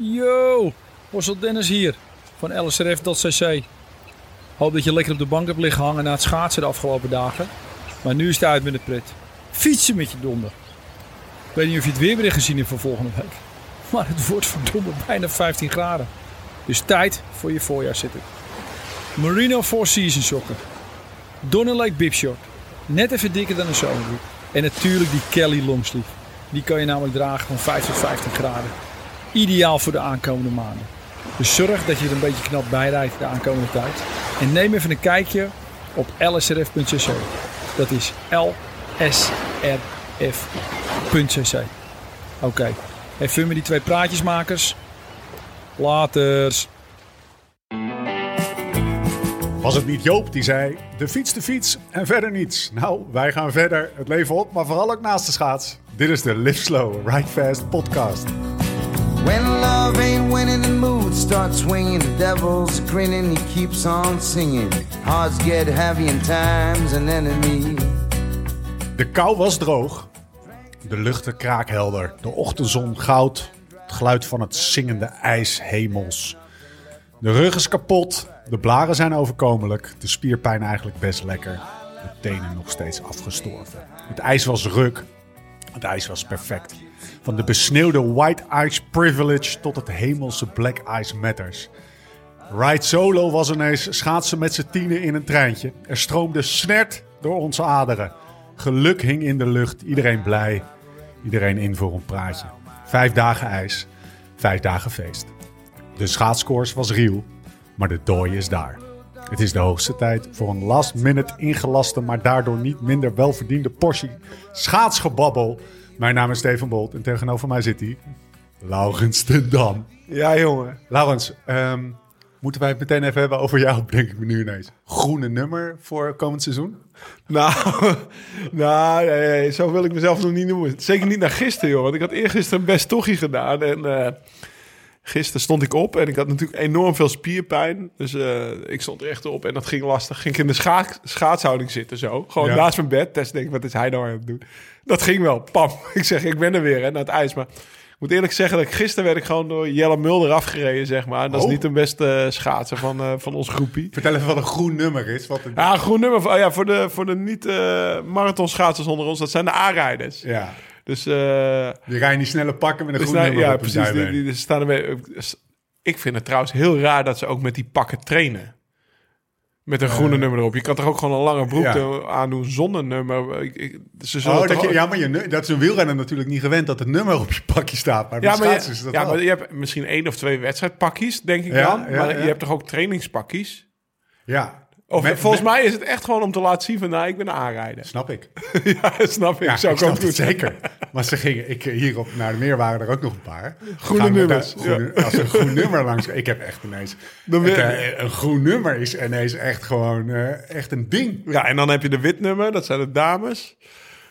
Yo, Hossel Dennis hier van lsrf.cc. Hoop dat je lekker op de bank hebt liggen hangen na het schaatsen de afgelopen dagen. Maar nu is het uit met de pret. Fietsen met je donder. Ik weet niet of je het weerbericht gezien hebt van volgende week. Maar het wordt verdomme bijna 15 graden. Dus tijd voor je voorjaarszitting. Merino Four Seasons sokken. Donner Lake Bib Short. Net even dikker dan een zomerbroek. En natuurlijk die Kelly longsleeve. Die kan je namelijk dragen van 5 tot 15 graden. Ideaal voor de aankomende maanden. Dus zorg dat je er een beetje knap bij rijdt de aankomende tijd. En neem even een kijkje op lsrf.cc. Dat is lsrf.cc. Oké, even met die twee praatjesmakers. Laters. Was het niet Joop die zei: de fiets, de fiets en verder niets? Nou, wij gaan verder. Het leven op, maar vooral ook naast de schaats. Dit is de Live Slow, Ride Fast podcast. When love ain't winning, the mood starts swinging. The devil's grinning, he keeps on singing. Hearts get heavy and time's an enemy. De kou was droog, de luchten kraakhelder, de ochtendzon goud, het geluid van het zingende ijs hemels. De rug is kapot, de blaren zijn overkomelijk, de spierpijn eigenlijk best lekker, de tenen nog steeds afgestorven. Het ijs was ruk, het ijs was perfect. Van de besneeuwde white ice privilege tot het hemelse black ice matters. Ride Solo was ineens schaatsen met z'n tienen in een treintje. Er stroomde snert door onze aderen. Geluk hing in de lucht, iedereen blij, iedereen in voor een praatje. Vijf dagen ijs, vijf dagen feest. De schaatskoers was riel, maar de dooi is daar. Het is de hoogste tijd voor een last minute ingelaste, maar daardoor niet minder welverdiende portie schaatsgebabbel. Mijn naam is Steven Bolt en tegenover mij zit hij, Laurens de Dam. Ja, jongen. Laurens, ehm, moeten wij het meteen even hebben over jou, denk ik me nu ineens. Groene nummer voor komend seizoen? Nou, nou nee, nee, zo wil ik mezelf nog niet noemen. Zeker niet naar gisteren, joh. Want ik had eergisteren best tochie gedaan. En uh, gisteren stond ik op en ik had natuurlijk enorm veel spierpijn. Dus uh, ik stond rechtop en dat ging lastig. Ging ik in de scha schaatshouding zitten zo. Gewoon Ja. naast mijn bed. Tess denk ik, wat is hij nou aan het doen? Dat ging wel. Pam. Ik zeg, ik ben er weer hè, naar het ijs. Maar ik moet eerlijk zeggen dat ik gisteren werd ik gewoon door Jelle Mulder afgereden, zeg maar. Dat Oh. is niet de beste uh, schaatser van, uh, van ons groepie. Vertel even wat een groen nummer is. Wat een... Ja, een groen nummer. Oh ja, voor de, voor de niet-marathonschaatsers onder ons. Dat zijn de aanrijders. Ja, Dus, eh die rijden die snelle pakken met een dus groen nou, nummer ja, precies. Die, die, die staan er mee. Ik vind het trouwens heel raar dat ze ook met die pakken trainen. Met een groene nummer erop. Je kan toch ook gewoon een lange broek ja. doen- aandoen zonder nummer. Ik, ik, ze zullen Oh, dat, je, ja, maar je, dat is een wielrenner natuurlijk niet gewend dat het nummer op je pakje staat. Maar ja, maar, is je, dat ja, wel. maar je hebt misschien één of twee wedstrijdpakjes, denk ik Ja, dan. ja, maar je hebt toch ook trainingspakjes? ja. Of Met- volgens met- mij is het echt gewoon om te laten zien van... nou, ik ben een aanrijder. Snap ik. ja, snap ik. Ja, Zou ik ook doen. zeker. Maar ze gingen, ik, hierop naar de meer waren er ook nog een paar. Groene Gaan nummers, Als een groen nummer langs... Ik heb echt ineens... Het, eh, een groen nummer is ineens echt gewoon eh, echt een ding. Ja, en dan heb je de wit nummer, dat zijn de dames.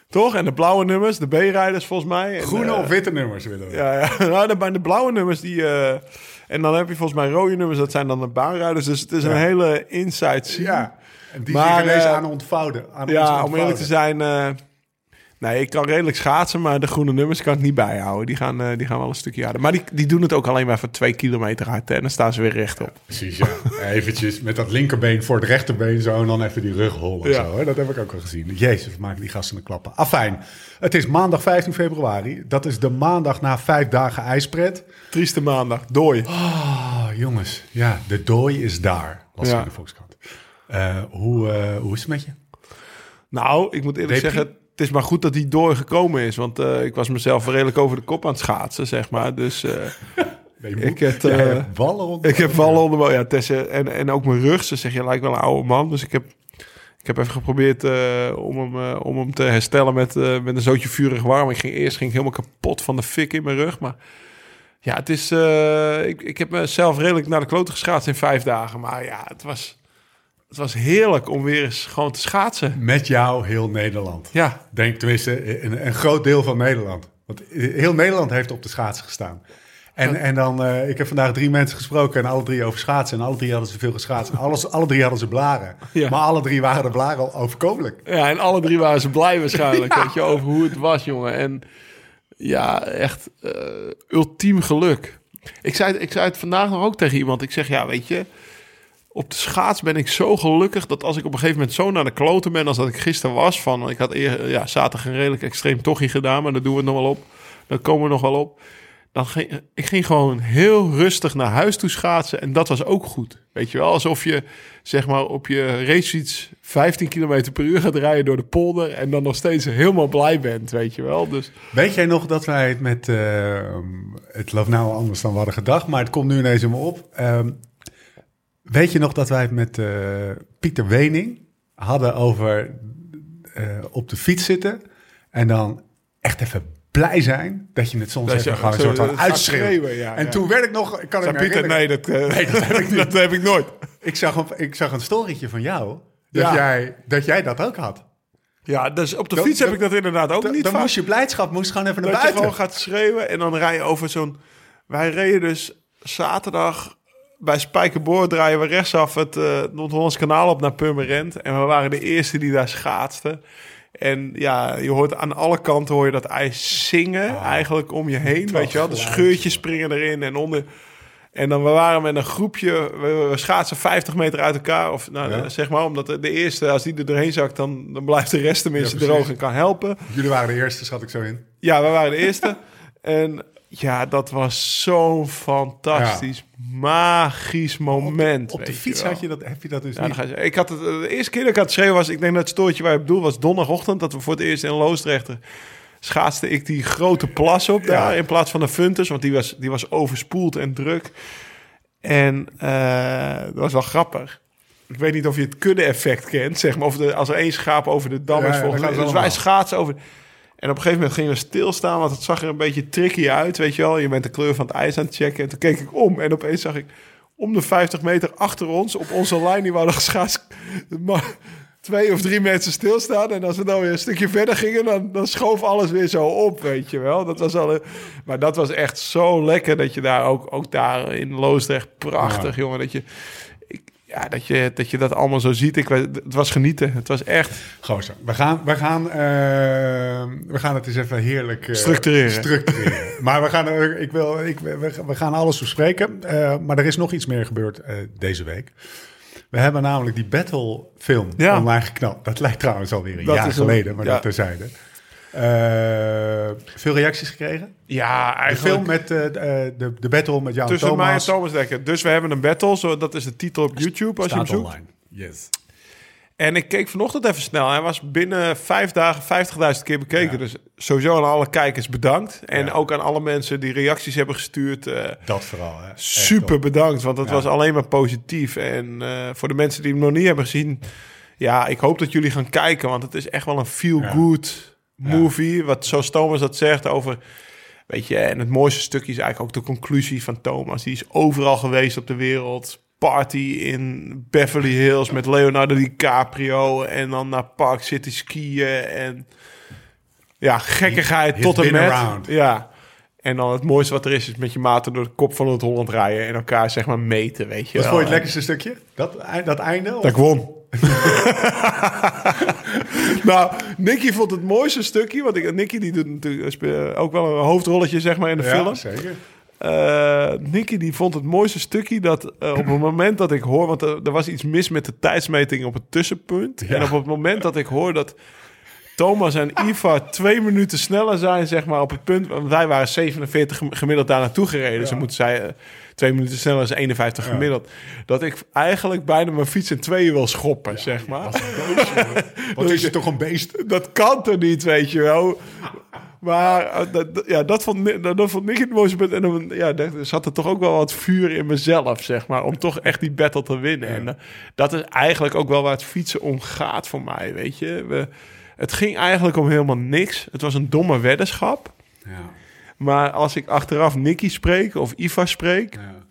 Toch? En de blauwe nummers, de B-rijders volgens mij. En, Groene eh, of witte nummers willen we. Ja, ja. Nou, de, bij de blauwe nummers die... en dan heb je volgens mij rode nummers, dat zijn dan de baanrijders. Dus het is een hele inside scene. Ja. En die Maar, zich eh, aan ontvouwen. Aan Ja, om eerlijk te zijn... nee, ik kan redelijk schaatsen, maar de groene nummers kan ik niet bijhouden. Die gaan, eh, die gaan wel een stukje harder. Maar die, die doen het ook alleen maar voor twee kilometer hard. Hè, en dan staan ze weer rechtop. Precies, ja. Eventjes met dat linkerbeen voor het rechterbeen zo en dan even die rug hollen. Ja. Zo, hè. Dat heb ik ook al gezien. Jezus, maken die gasten een klappen. Afijn, het is maandag 15 februari. Dat is de maandag na vijf dagen ijspret. Trieste maandag, dooi. Oh, jongens. Ja, de dooi is daar, ik Ja. in de Volkskrant. Eh, hoe, eh, hoe is het met je? Nou, ik moet eerlijk zeggen, het is maar goed dat die door gekomen is. Want eh, ik was mezelf redelijk over de kop aan het schaatsen, zeg maar. Dus eh, Ik heb, eh, ballen onder ik heb vallen onder. Ja, Tessa, en, en ook mijn rug. Ze zegt, je lijkt wel een oude man. Dus ik heb, ik heb even geprobeerd om, hem, om hem te herstellen met, met een zootje vurig warm. Ik ging, eerst ging ik helemaal kapot van de fik in mijn rug. Maar ja, het is... ik, ik heb mezelf redelijk naar de kloten geschaatst in vijf dagen. Maar ja, het was, het was heerlijk om weer eens gewoon te schaatsen. Met jou heel Nederland. Ja, Denk tenminste, een, een groot deel van Nederland. Want heel Nederland heeft op de schaatsen gestaan. En, en dan, eh, ik heb vandaag drie mensen gesproken en alle drie over schaatsen. En alle drie hadden ze veel geschaatst. En Alles, alle drie hadden ze blaren. Ja. Maar alle drie waren de blaren al overkomelijk. Ja, en alle drie waren ze blij waarschijnlijk, weet je, over hoe het was, jongen. En ja, echt eh, ultiem geluk. Ik zei, ik zei het vandaag nog ook tegen iemand. Ik zeg, ja, weet je... Op de schaats ben ik zo gelukkig dat als ik op een gegeven moment zo naar de kloten ben als dat ik gisteren was. Van, ik had eer, ja, zaterdag een redelijk extreem tochtje gedaan, maar daar doen we nog wel op. Daar komen we nog wel op. Dan ging, ik ging gewoon heel rustig naar huis toe schaatsen en dat was ook goed. Weet je wel, alsof je zeg maar op je racefiets 15 km per uur gaat rijden door de polder en dan nog steeds helemaal blij bent, weet je wel. Dus Weet jij nog dat wij het met... eh, het loopt nou anders dan we hadden gedacht, maar het komt nu ineens in me op. Ehm, weet je nog dat wij het met eh, Pieter Wening hadden over eh, op de fiets zitten... en dan echt even blij zijn dat je het soms Dat even gewoon een soort van gaat uitschreeuwt. schreeuwen, ja, en ja. toen werd ik nog... Ik kan het Pieter, herinneren. nee, dat, eh, dat heb ik dat heb ik nooit. Ik zag, een, ik zag een storytje van jou, dat, Ja. jij, dat jij dat ook had. Ja, dus op de fiets heb ik dat inderdaad ook niet dan vaak. moest je blijdschap moest gewoon even naar Dat je buiten. gewoon gaat schreeuwen en dan rij je over zo'n... Wij reden dus zaterdag bij Spijkerboord draaien we rechtsaf het eh Noord-Hollands kanaal op naar Purmerend. En we waren de eerste die daar schaatsten. En ja, je hoort aan alle kanten hoor je dat ijs zingen eigenlijk om je heen. Weet je wel, de scheurtjes springen erin en onder... En dan we waren met een groepje, we, schaatsen 50 meter uit elkaar. Of nou, Ja. zeg maar, omdat de, eerste, als die er doorheen zakt, dan, dan blijft de rest tenminste Ja, droog en kan helpen. Jullie waren de eerste, schat ik zo in. Ja, we waren de eerste. en ja, dat was zo'n fantastisch, magisch moment. Op de weet fiets je wel. had je dat, heb je dat dus Ja, dan niet. ga je, ik had het, eh, de eerste keer dat ik aan het schreeuwen was, ik denk dat het stoortje waar je bedoel was donderdagochtend, dat we voor het eerst in Loosdrechter schaatste ik die grote plas op daar in plaats van de Funtus, want die was, die was overspoeld en druk. En eh, dat was wel grappig. Ik weet niet of je het kudde-effect kent, zeg maar. Of de, als er één schaap over de dam is, volgens mij. Dus wij schaatsen over... En op een gegeven moment gingen we stilstaan, want het zag er een beetje tricky uit, weet je wel. Je bent de kleur van het ijs aan het checken. En toen keek ik om en opeens zag ik om de 50 meter achter ons, op onze lijn, die waren geschaatst, maar twee of drie mensen stilstaan. En als we dan weer een stukje verder gingen, dan, dan schoof alles weer zo op, weet je wel. Dat was al een- maar dat was echt zo lekker dat je daar ook, ook daar in Loosdrecht, prachtig jongen, dat je... Ja, dat je, dat je dat allemaal zo ziet. Ik, het was genieten. Het was echt... Gozer, we gaan, we, gaan, eh, we gaan het eens even heerlijk eh, Structureren. structureren. maar we gaan, er- ik wil, ik, we, we gaan alles bespreken. Eh, maar er is nog iets meer gebeurd eh, deze week. We hebben namelijk die Battle film Ja. online geknald. Dat lijkt trouwens alweer een Dat jaar geleden, maar ja. dat terzijde. Eh, veel reacties gekregen? Ja, De eigenlijk... film met eh, de, de, de battle met jou en Tussen mij en Thomas. Thomas Dekker. Dus we hebben een battle. Zo, dat is de titel op YouTube als je hem staat zoekt. online. Yes. En ik keek vanochtend even snel. Hij was binnen vijf dagen 50.000 keer bekeken. Ja. Dus sowieso aan alle kijkers bedankt. En Ja. ook aan alle mensen die reacties hebben gestuurd. eh, Dat vooral. Hè. Super bedankt, want het Ja. was alleen maar positief. En eh, voor de mensen die hem nog niet hebben gezien... Ja, ik hoop dat jullie gaan kijken. Want het is echt wel een feel-good movie. Wat zoals Thomas dat zegt over... Weet je, en het mooiste stukje is eigenlijk ook de conclusie van Thomas. Die is overal geweest op de wereld. Party in Beverly Hills met Leonardo DiCaprio. En dan naar Park City skiën. En ja, gekkigheid He's tot en met. around. Ja. En dan het mooiste wat er is, is met je maten door de kop van het Holland rijden. En elkaar zeg maar meten, weet je Wat wel. vond je het lekkerste stukje? Dat, dat einde? of- Dat ik won. nou, Nicky vond het mooiste stukje. Want ik, Nicky die doet natuurlijk spe- ook wel een hoofdrolletje zeg maar in de ja, film. zeker. Eh Nicky die vond het mooiste stukje dat eh, op het moment dat ik hoor... Want er, er was iets mis met de tijdsmeting op het tussenpunt. Ja. En op het moment dat ik hoor dat Thomas en Iva twee minuten sneller zijn... zeg maar op het punt... Want wij waren 47 gem- gemiddeld daar naartoe gereden. Dus dan moeten zij... eh, Twee minuten sneller is 51 Ja. gemiddeld. Dat ik eigenlijk bijna mijn fiets in tweeën wil schoppen, zeg maar. Wat is je toch een beest? Dat kan toch niet, weet je wel. Maar eh, dat, ja, dat vond, dat, dat vond Nick het mooiste punt. En dan ja, zat er toch ook wel wat vuur in mezelf, zeg maar. Om toch echt die battle te winnen. En eh, dat is eigenlijk ook wel waar het fietsen om gaat voor mij, weet je. We, het ging eigenlijk om helemaal niks. Het was een domme weddenschap. Ja, Maar als ik achteraf Nicky spreek of Iva spreek... ja.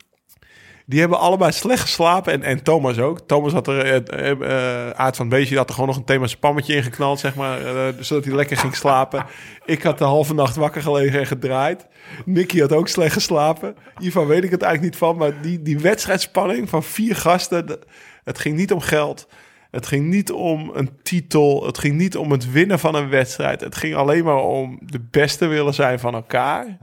Die hebben allebei slecht geslapen. En, en Thomas ook. Thomas had er, eh, eh, eh, Aard van Beestje had er gewoon nog een thema spammetje in geknald, zeg maar. zodat hij lekker ging slapen. Ik had de halve nacht wakker gelegen en gedraaid. Nicky had ook slecht geslapen. Hiervan weet ik het eigenlijk niet van. Maar die, die wedstrijdspanning van vier gasten. Het ging niet om geld. Het ging niet om een titel. Het ging niet om het winnen van een wedstrijd. Het ging alleen maar om de beste willen zijn van elkaar.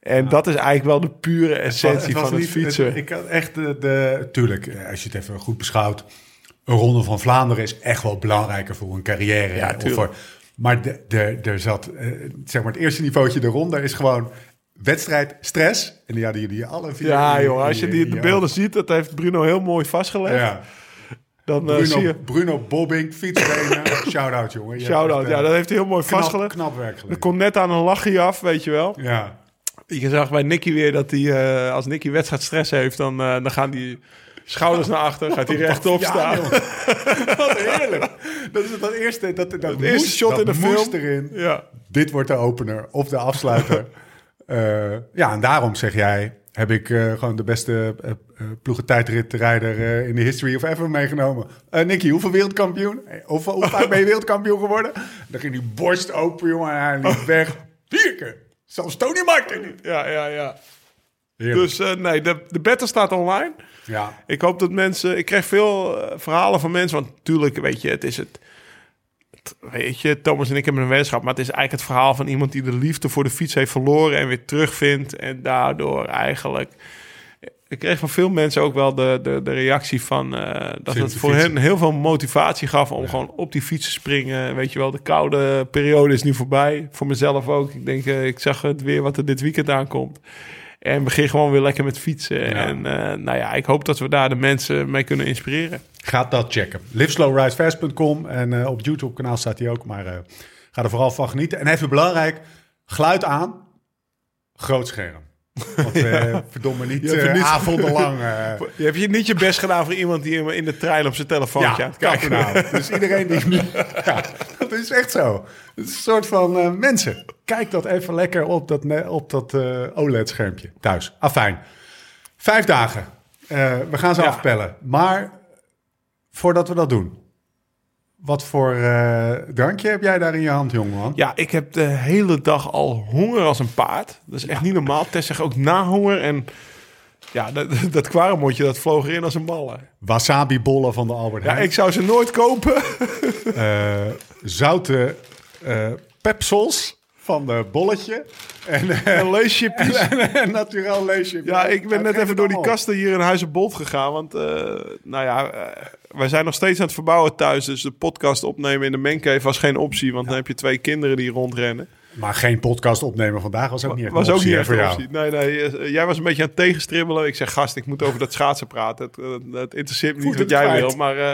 En dat is eigenlijk wel de pure essentie was van het niet- fietsen. ik had echt de, de... Tuurlijk, eh, als je het even goed beschouwt... Een ronde van Vlaanderen is echt wel belangrijker voor een carrière. Ja, of voor, maar de, de, er zat... eh, zeg maar het eerste niveautje eronder is gewoon... Wedstrijd, stress. En die hadden jullie alle vier. ja, joh, als je die, de beelden ziet, dat heeft Bruno heel mooi vastgelegd. Ja. Dan eh, zie Bruno, je... Bruno Bobbing, fietsbenen. Shout-out, jongen. Je Shout-out, ja, echt, dat eh, heeft hij heel mooi knap, vastgelegd. knap werk Er komt net aan een lachje af, weet je wel. Ja. Je zag bij Nicky weer dat hij, eh, als Nicky wedstrijdstress heeft, dan, eh, dan gaan die schouders naar achter, gaat hij rechtop Ja, staan. Wat heerlijk. Dat is dat eerste, dat, dat Het eerste moest- shot in de film. erin. Ja. Dit wordt de opener of de afsluiter. Eh, ja, en daarom zeg jij, heb ik eh, gewoon de beste uh, ploegentijdritrijder eh, in de history of ever meegenomen. Nicky, hoeveel wereldkampioen? Of hoe vaak ben je wereldkampioen geworden? Dan ging die borst open, jongen, en hij liep weg. Vier keer. Zelfs Tony Martin niet. Ja, ja, ja. Heerlijk. Dus nee, de, de beta staat online. ja. Ik hoop dat mensen... Ik krijg veel verhalen van mensen. Want natuurlijk, weet je, het is het... Weet je, Thomas en ik hebben een weddenschap. Maar het is eigenlijk het verhaal van iemand die de liefde voor de fiets heeft verloren... en weer terugvindt. En daardoor eigenlijk... Ik kreeg van veel mensen ook wel de, de, de reactie van... eh, dat het voor hen heel veel motivatie gaf... om gewoon op die fiets te springen. Weet je wel, de koude periode is nu voorbij. Voor mezelf ook. Ik denk, eh, ik zag het weer wat er dit weekend aankomt. En begin gewoon weer lekker met fietsen. En eh, nou ja, ik hoop dat we daar de mensen mee kunnen inspireren. Ga dat checken. liveslowridefast.com en eh, op YouTube kanaal staat hij ook. Maar eh, ga er vooral van genieten. En even belangrijk, geluid aan, groot scherm. Want eh, verdomme niet, Je eh, niet- avondenlang. eh, Je hebt je niet je best gedaan voor iemand die in de trein op zijn telefoontje aan ja, het kijken kijk nou. Dus iedereen die nu... Ja, dat is echt zo. Het is een soort van mensen. Kijk dat even lekker op dat, op dat OLED-schermpje thuis. Afijn. Vijf dagen. We gaan ze Ja. afpellen. Maar voordat we dat doen... Wat voor eh, drankje heb jij daar in je hand, jongeman? Ja, ik heb de hele dag al honger als een paard. Dat is echt niet normaal. Tess zegt ook nahonger. En ja, dat, dat kwaremotje, dat vloog erin als een ballen. Wasabi-bollen van de Albert Ja, Heijn. ik zou ze nooit kopen. Eh, zoute eh pepsels van de bolletje. En, eh, En leeschipjes. en, en naturel leesje. Ja, ik ben net even door die kasten hier in Huizen Bolt gegaan. Want, eh, nou ja, eh, wij zijn nog steeds aan het verbouwen thuis. Dus de podcast opnemen in de mancave was geen optie. Want dan heb je twee kinderen die rondrennen. Maar geen podcast opnemen vandaag was ook niet echt was een ook optie, niet echt voor een jou. optie. Nee, nee, eh, jij was een beetje aan het tegenstribbelen. Ik zeg, gast, ik moet over dat schaatsen praten. Het, eh, het interesseert me niet wat jij kwijt. wil. Maar eh,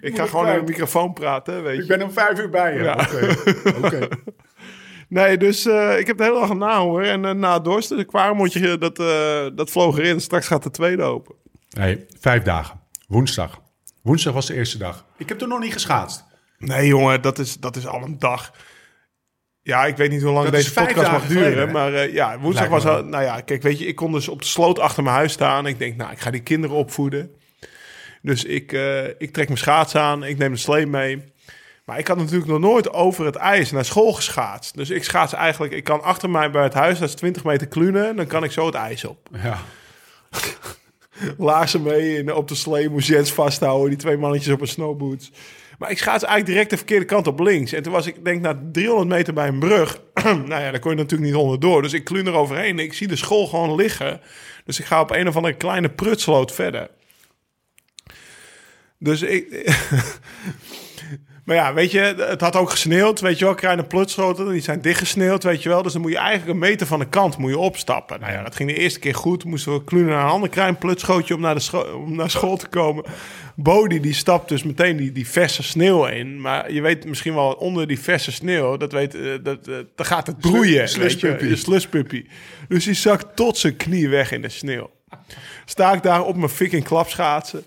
ik ga gewoon in de microfoon praten, weet je. Ik ben om vijf uur bij je. Ja. Oké. Oké. Nee, dus eh, ik heb de hele dag na hoor. En eh, na dorst, dus een kwaremotje, dat, eh, dat vloog erin. Straks gaat de tweede open. Nee, vijf dagen. Woensdag. Woensdag was de eerste dag. Ik heb toen nog niet geschaatst. Nee, jongen, dat is, dat is al een dag. Ja, ik weet niet hoe lang Dat deze podcast mag duren. geleden, maar eh, ja, woensdag was al... Nou ja, kijk, weet je, ik kon dus op de sloot achter mijn huis staan. Ik denk, nou, ik ga die kinderen opvoeden. Dus ik, eh, ik trek mijn schaats aan. Ik neem de slee mee. Maar ik had natuurlijk nog nooit over het ijs naar school geschaatst. Dus ik schaats eigenlijk... Ik kan achter mij bij het huis, dat is 20 meter klunen. Dan kan ik zo het ijs op. Ja. Laarzen mee en op de slee moest Jens vasthouden. Die twee mannetjes op een snowboots. Maar ik schaats eigenlijk direct de verkeerde kant op links. En toen was ik denk na 300 meter bij een brug. nou ja, daar kon je natuurlijk niet onderdoor. Dus ik kluun er overheen. En ik zie de school gewoon liggen. Dus ik ga op een of andere kleine prutsloot verder. Dus ik... Maar ja, weet je, het had ook gesneeuwd, weet je wel. Kleine plutschoten, die zijn dichtgesneeuwd, weet je wel. Dus dan moet je eigenlijk een meter van de kant moet je opstappen. Nou ja, dat ging de eerste keer goed. Moesten we klunen naar een ander klein plutschootje om naar, de om naar school te komen. Bodie, die stapt dus meteen die, die verse sneeuw in. Maar je weet misschien wel, onder die verse sneeuw, dat weet, eh, dat, eh, dan gaat het broeien. Je sluspuppy. Dus die zakt tot zijn knie weg in de sneeuw. Sta ik daar op mijn fucking klapschaatsen.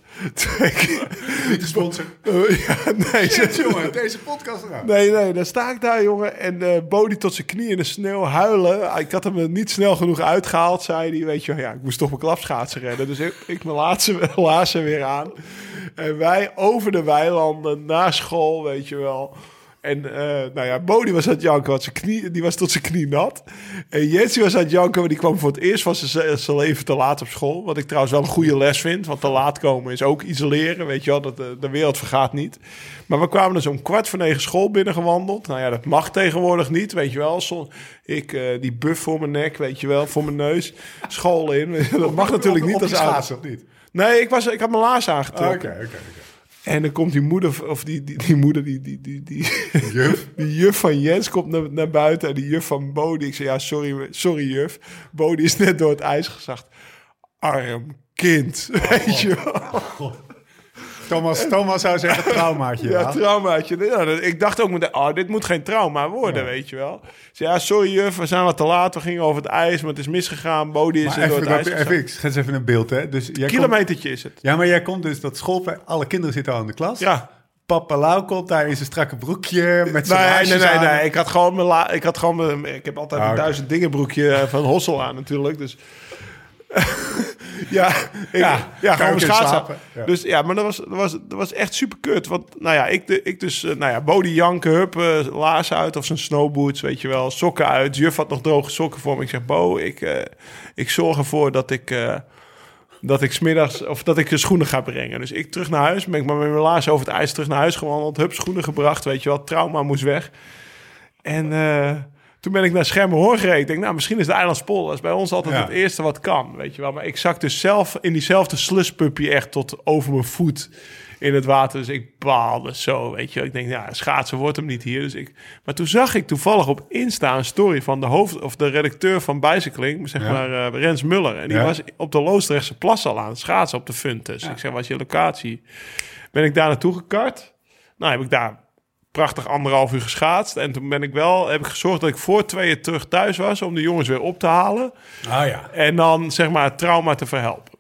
Niet de sponsor. Ja, nee, Shit, jongen. Deze podcast eraan. Nee, nee, dan sta ik daar, jongen. En eh Bodie tot zijn knie in de sneeuw huilen. Ik had hem er niet snel genoeg uitgehaald, zei hij. Weet je ja, ik moest toch mijn klapschaatsen redden. Dus ik, ik mijn laatste laarzen weer aan. En wij over de weilanden naar school, weet je wel. En eh, nou ja, Bo die was aan het janken, want zijn knie, die was tot zijn knie nat. En Jensie was aan het janken, want die kwam voor het eerst van zijn zijn leven te laat op school. Wat ik trouwens wel een goede les vind, want te laat komen is ook isoleren, weet je wel. Dat, de, de wereld vergaat niet. Maar we kwamen dus om kwart voor negen school binnengewandeld. Nou ja, dat mag tegenwoordig niet, weet je wel. Zo, ik, eh, die buff voor mijn nek, weet je wel, voor mijn neus. School in, dat mag natuurlijk niet als die oud. schaatsen, of niet? Nee, ik, was, ik had mijn laars Oké, aangetrokken. oké, oké. En dan komt die moeder, of die, die, die moeder, die, die, die, die, Juf. die juf van Jens komt naar, naar buiten. En die juf van Bodie, ik zei, ja, sorry, sorry juf. Bodie is net door het ijs gezacht. Arm kind, weet je wel. Thomas, Thomas zou zeggen traumaatje. Ja, Ja, traumaatje. Ja, dat- ik dacht ook meteen, oh, dit moet geen trauma worden, weet je wel. Zei, ja, sorry juf, we zijn wat te laat. We gingen over het ijs, maar het is misgegaan. Bodie is door het ijs even, ik schets even een beeld, hè. Dus jij komt, Kilometertje is het. ja, maar jij komt dus dat schoolplein, alle kinderen zitten al in de klas. Ja. Papa Lau komt daar in zijn strakke broekje met zijn Nee, nee, nee, nee. Ik had gewoon mijn, la- ik had gewoon mijn, ik heb altijd Ah, een oké. duizend dingen broekje eh, van Hossel aan natuurlijk. Dus ja, ik, Ja, ja, gewoon schaatsen. slapen, ja. Dus ja, maar dat was, dat was, dat was echt super kut. Want nou ja, ik, de, ik dus, eh, nou ja, body janken, hup, eh, laars uit of zijn snowboots, weet je wel, sokken uit. Juf had nog droge sokken voor me. Ik zeg, Bo, ik, eh, ik zorg ervoor dat ik. dat ik smiddags of dat ik de schoenen ga brengen. Dus ik terug naar huis, ben ik maar met mijn laars over het ijs terug naar huis gewandeld, hup schoenen gebracht, weet je wel, trauma moest weg. En toen ben ik naar Schermerhorn gereden. Ik denk, nou, misschien is de Eilandspol, dat is bij ons altijd Ja. het eerste wat kan, weet je wel. Maar ik zak dus zelf in diezelfde sluspuppy echt tot over mijn voet in het water. Dus ik baalde zo, weet je wel. Ik denk, ja, schaatsen wordt hem niet hier. Dus ik... Maar toen zag ik toevallig op Insta een story van de hoofd... of de redacteur van Bicycling, zeg Ja. maar eh, Rens Muller. En die Ja. was op de Loosdrechtse plas al aan het schaatsen op de Funtus. Ik zeg, wat is je locatie? Ben ik daar naartoe gekart. Nou, heb ik daar prachtig anderhalf uur geschaatst. En toen ben ik wel, heb ik gezorgd dat ik voor tweeën terug thuis was... om de jongens weer op te halen. Ah ja, En dan, zeg maar, het trauma te verhelpen.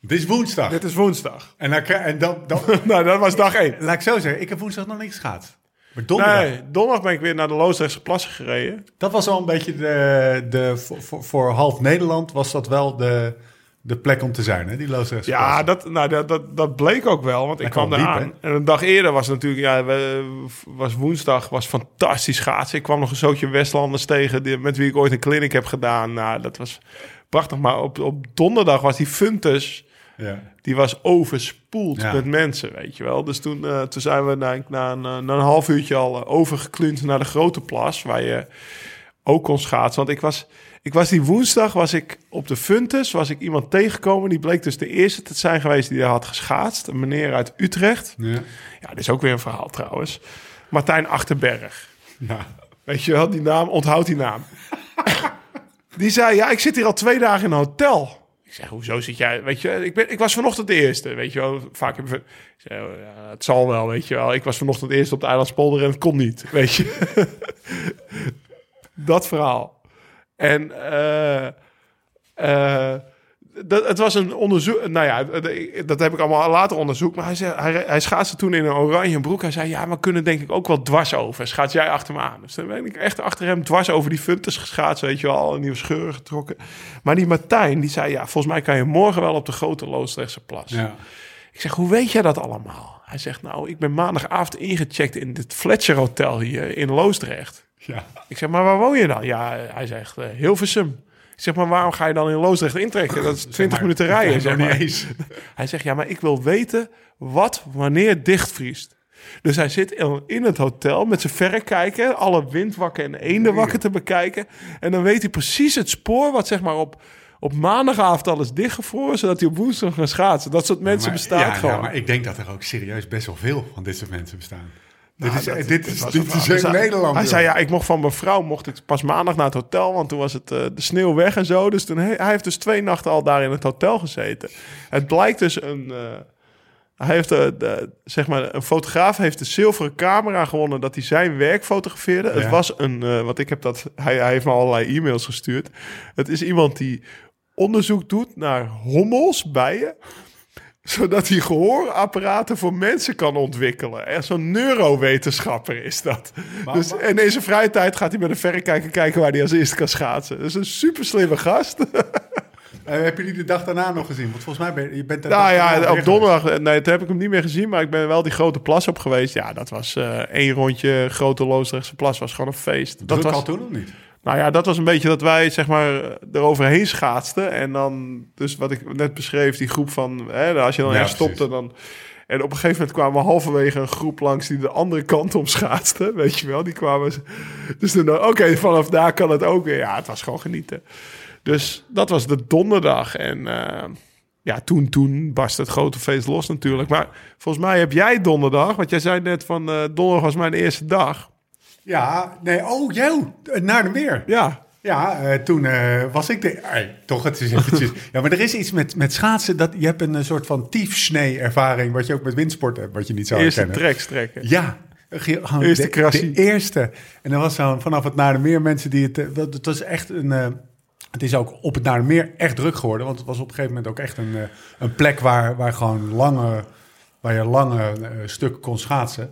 het is woensdag. Dit is woensdag. En, dan, en dan, dan, nou, dat was dag één. laat ik zo zeggen, ik heb woensdag nog niks gehad. Maar donderdag, Nee, donderdag ben ik weer naar de Loosdrechtse plassen gereden. dat was al een beetje de, de voor, voor, voor half Nederland was dat wel de, de plek om te zijn, hè? Die Loosdrechtse Ja, dat, nou, dat, dat, dat bleek ook wel, want ik kwam eraan. En een dag eerder was natuurlijk, ja, we- was woensdag, was fantastisch schaatsen. Ik kwam nog een zootje Westlanders tegen, die, met wie ik ooit een clinic heb gedaan. Nou, dat was prachtig. Maar op, op donderdag was die Funtus, Ja. die was overspoeld Ja. met mensen, weet je wel. Dus toen, eh, toen zijn we na, na, een, na een half uurtje al overgeklund naar de grote plas, waar je ook kon schaatsen. Want ik was, ik was die woensdag, was ik op de Funtus, was ik iemand tegengekomen. Die bleek dus de eerste te zijn geweest die daar had geschaatst. Een meneer uit Utrecht. Ja. Ja, dit is ook weer een verhaal trouwens. Martijn Achterberg. Ja. Weet je wel, die naam, onthoud die naam. die zei, ja, ik zit hier al twee dagen in een hotel. Ik zeg, hoezo zit jij? Weet je, ik, ben, ik was vanochtend de eerste. Weet je wel, vaak we... Ik zeg, oh, ja, het zal wel, weet je wel. Ik was vanochtend de eerste op de Eilandspolder en het kon niet, weet je. dat verhaal. En eh, eh, dat, het was een onderzoek. Nou ja, dat- heb ik allemaal later onderzoekt. Maar hij, zei, hij, hij schaatste toen in een oranje broek. Hij zei: Ja, maar we kunnen denk ik ook wel dwars over. Schaats jij achter me aan? Dus dan ben ik echt achter hem dwars over die funtes geschaatst. Weet je wel, een nieuwe scheuren getrokken. Maar die Martijn, die zei: Ja, volgens mij kan je morgen wel op de grote Loosdrechtse plas. Ja. Ik zeg: Hoe weet jij dat allemaal? Hij zegt: Nou, ik ben maandagavond ingecheckt in het Fletcher Hotel hier in Loosdrecht. Ja. Ik zeg, maar waar woon je dan? Ja, hij zegt, eh, Hilversum. Ik zeg, maar waarom ga je dan in Loosdrecht intrekken? Dat is 20 maar, minuten rijden. Zeg maar. niet. Hij zegt, ja, maar ik wil weten wat wanneer dichtvriest. Dus hij zit in- het hotel met zijn verrekijker, alle windwakken en eendenwakken te bekijken. En dan weet hij precies het spoor wat zeg maar op, op maandagavond al is dichtgevroren, zodat hij op woensdag kan schaatsen. Dat soort mensen Maar- bestaat ja, gewoon. Ja, maar ik denk dat er ook serieus best wel veel van dit soort mensen bestaan. Dit is, Nou, dat- dit is, dit is in Hij zei- Nederland. Hij joh. zei, ja, ik mocht van mijn vrouw mocht ik pas maandag naar het hotel, want toen was het eh, de sneeuw weg en zo. Dus toen he- hij heeft dus twee nachten al daar in het hotel gezeten. Het blijkt dus een... eh, hij heeft de, de- zeg maar, een fotograaf heeft de zilveren camera gewonnen dat hij zijn werk fotografeerde. Ja. Het was een, eh wat ik heb dat, hij, hij heeft me allerlei e-mails gestuurd. Het is iemand die onderzoek doet naar hommels, bijen, zodat hij gehoorapparaten voor mensen kan ontwikkelen. En zo'n neurowetenschapper is dat. Maar- dus, en in zijn vrije tijd gaat hij met een verrekijker kijken waar hij als eerste kan schaatsen. Dat is een super slimme gast. Eh, heb je die de dag daarna nog gezien? Want volgens mij ben je, bent... de Nou ja, op donderdag, eh, nee, toen heb ik hem niet meer gezien, maar ik ben wel die grote plas op geweest. Ja, dat was eh één rondje grote Loosdrechtse plas, was gewoon een feest. Dat Druk was, al toen of niet? Nou ja, dat was een beetje dat wij zeg maar eroverheen schaatsten. En dan, dus wat ik net beschreef, die groep van, hè, als je dan Ja, stopte, dan... En op een gegeven moment kwamen we halverwege een groep langs die de andere kant om schaatste. Weet je wel, die kwamen... Dus toen oké, vanaf daar kan het ook weer. Ja, het was gewoon genieten. Dus dat was de donderdag. En eh, ja, toen, toen barstte het grote feest los natuurlijk. Maar volgens mij heb jij donderdag, want jij zei net van... eh, donderdag was mijn eerste dag. Ja, nee, oh, jou, naar de meer. Ja, Ja, eh, toen eh, was ik de... Ai, toch, het is eventjes... ja, maar er is iets met, met schaatsen. Dat, je hebt een eh, soort van tiefsnee-ervaring... wat je ook met windsport hebt, wat je niet zou eerste herkennen. trek strekken. Ja. gewoon Eerste de, krassie. de eerste. En er was zo vanaf het Naar de Meer mensen die het... eh, dat- Het was echt een... eh, het is ook op het Naar de Meer echt druk geworden. Want het was op een gegeven moment ook echt een, eh, een plek waar, waar gewoon lange... Waar je lange eh, stukken kon schaatsen.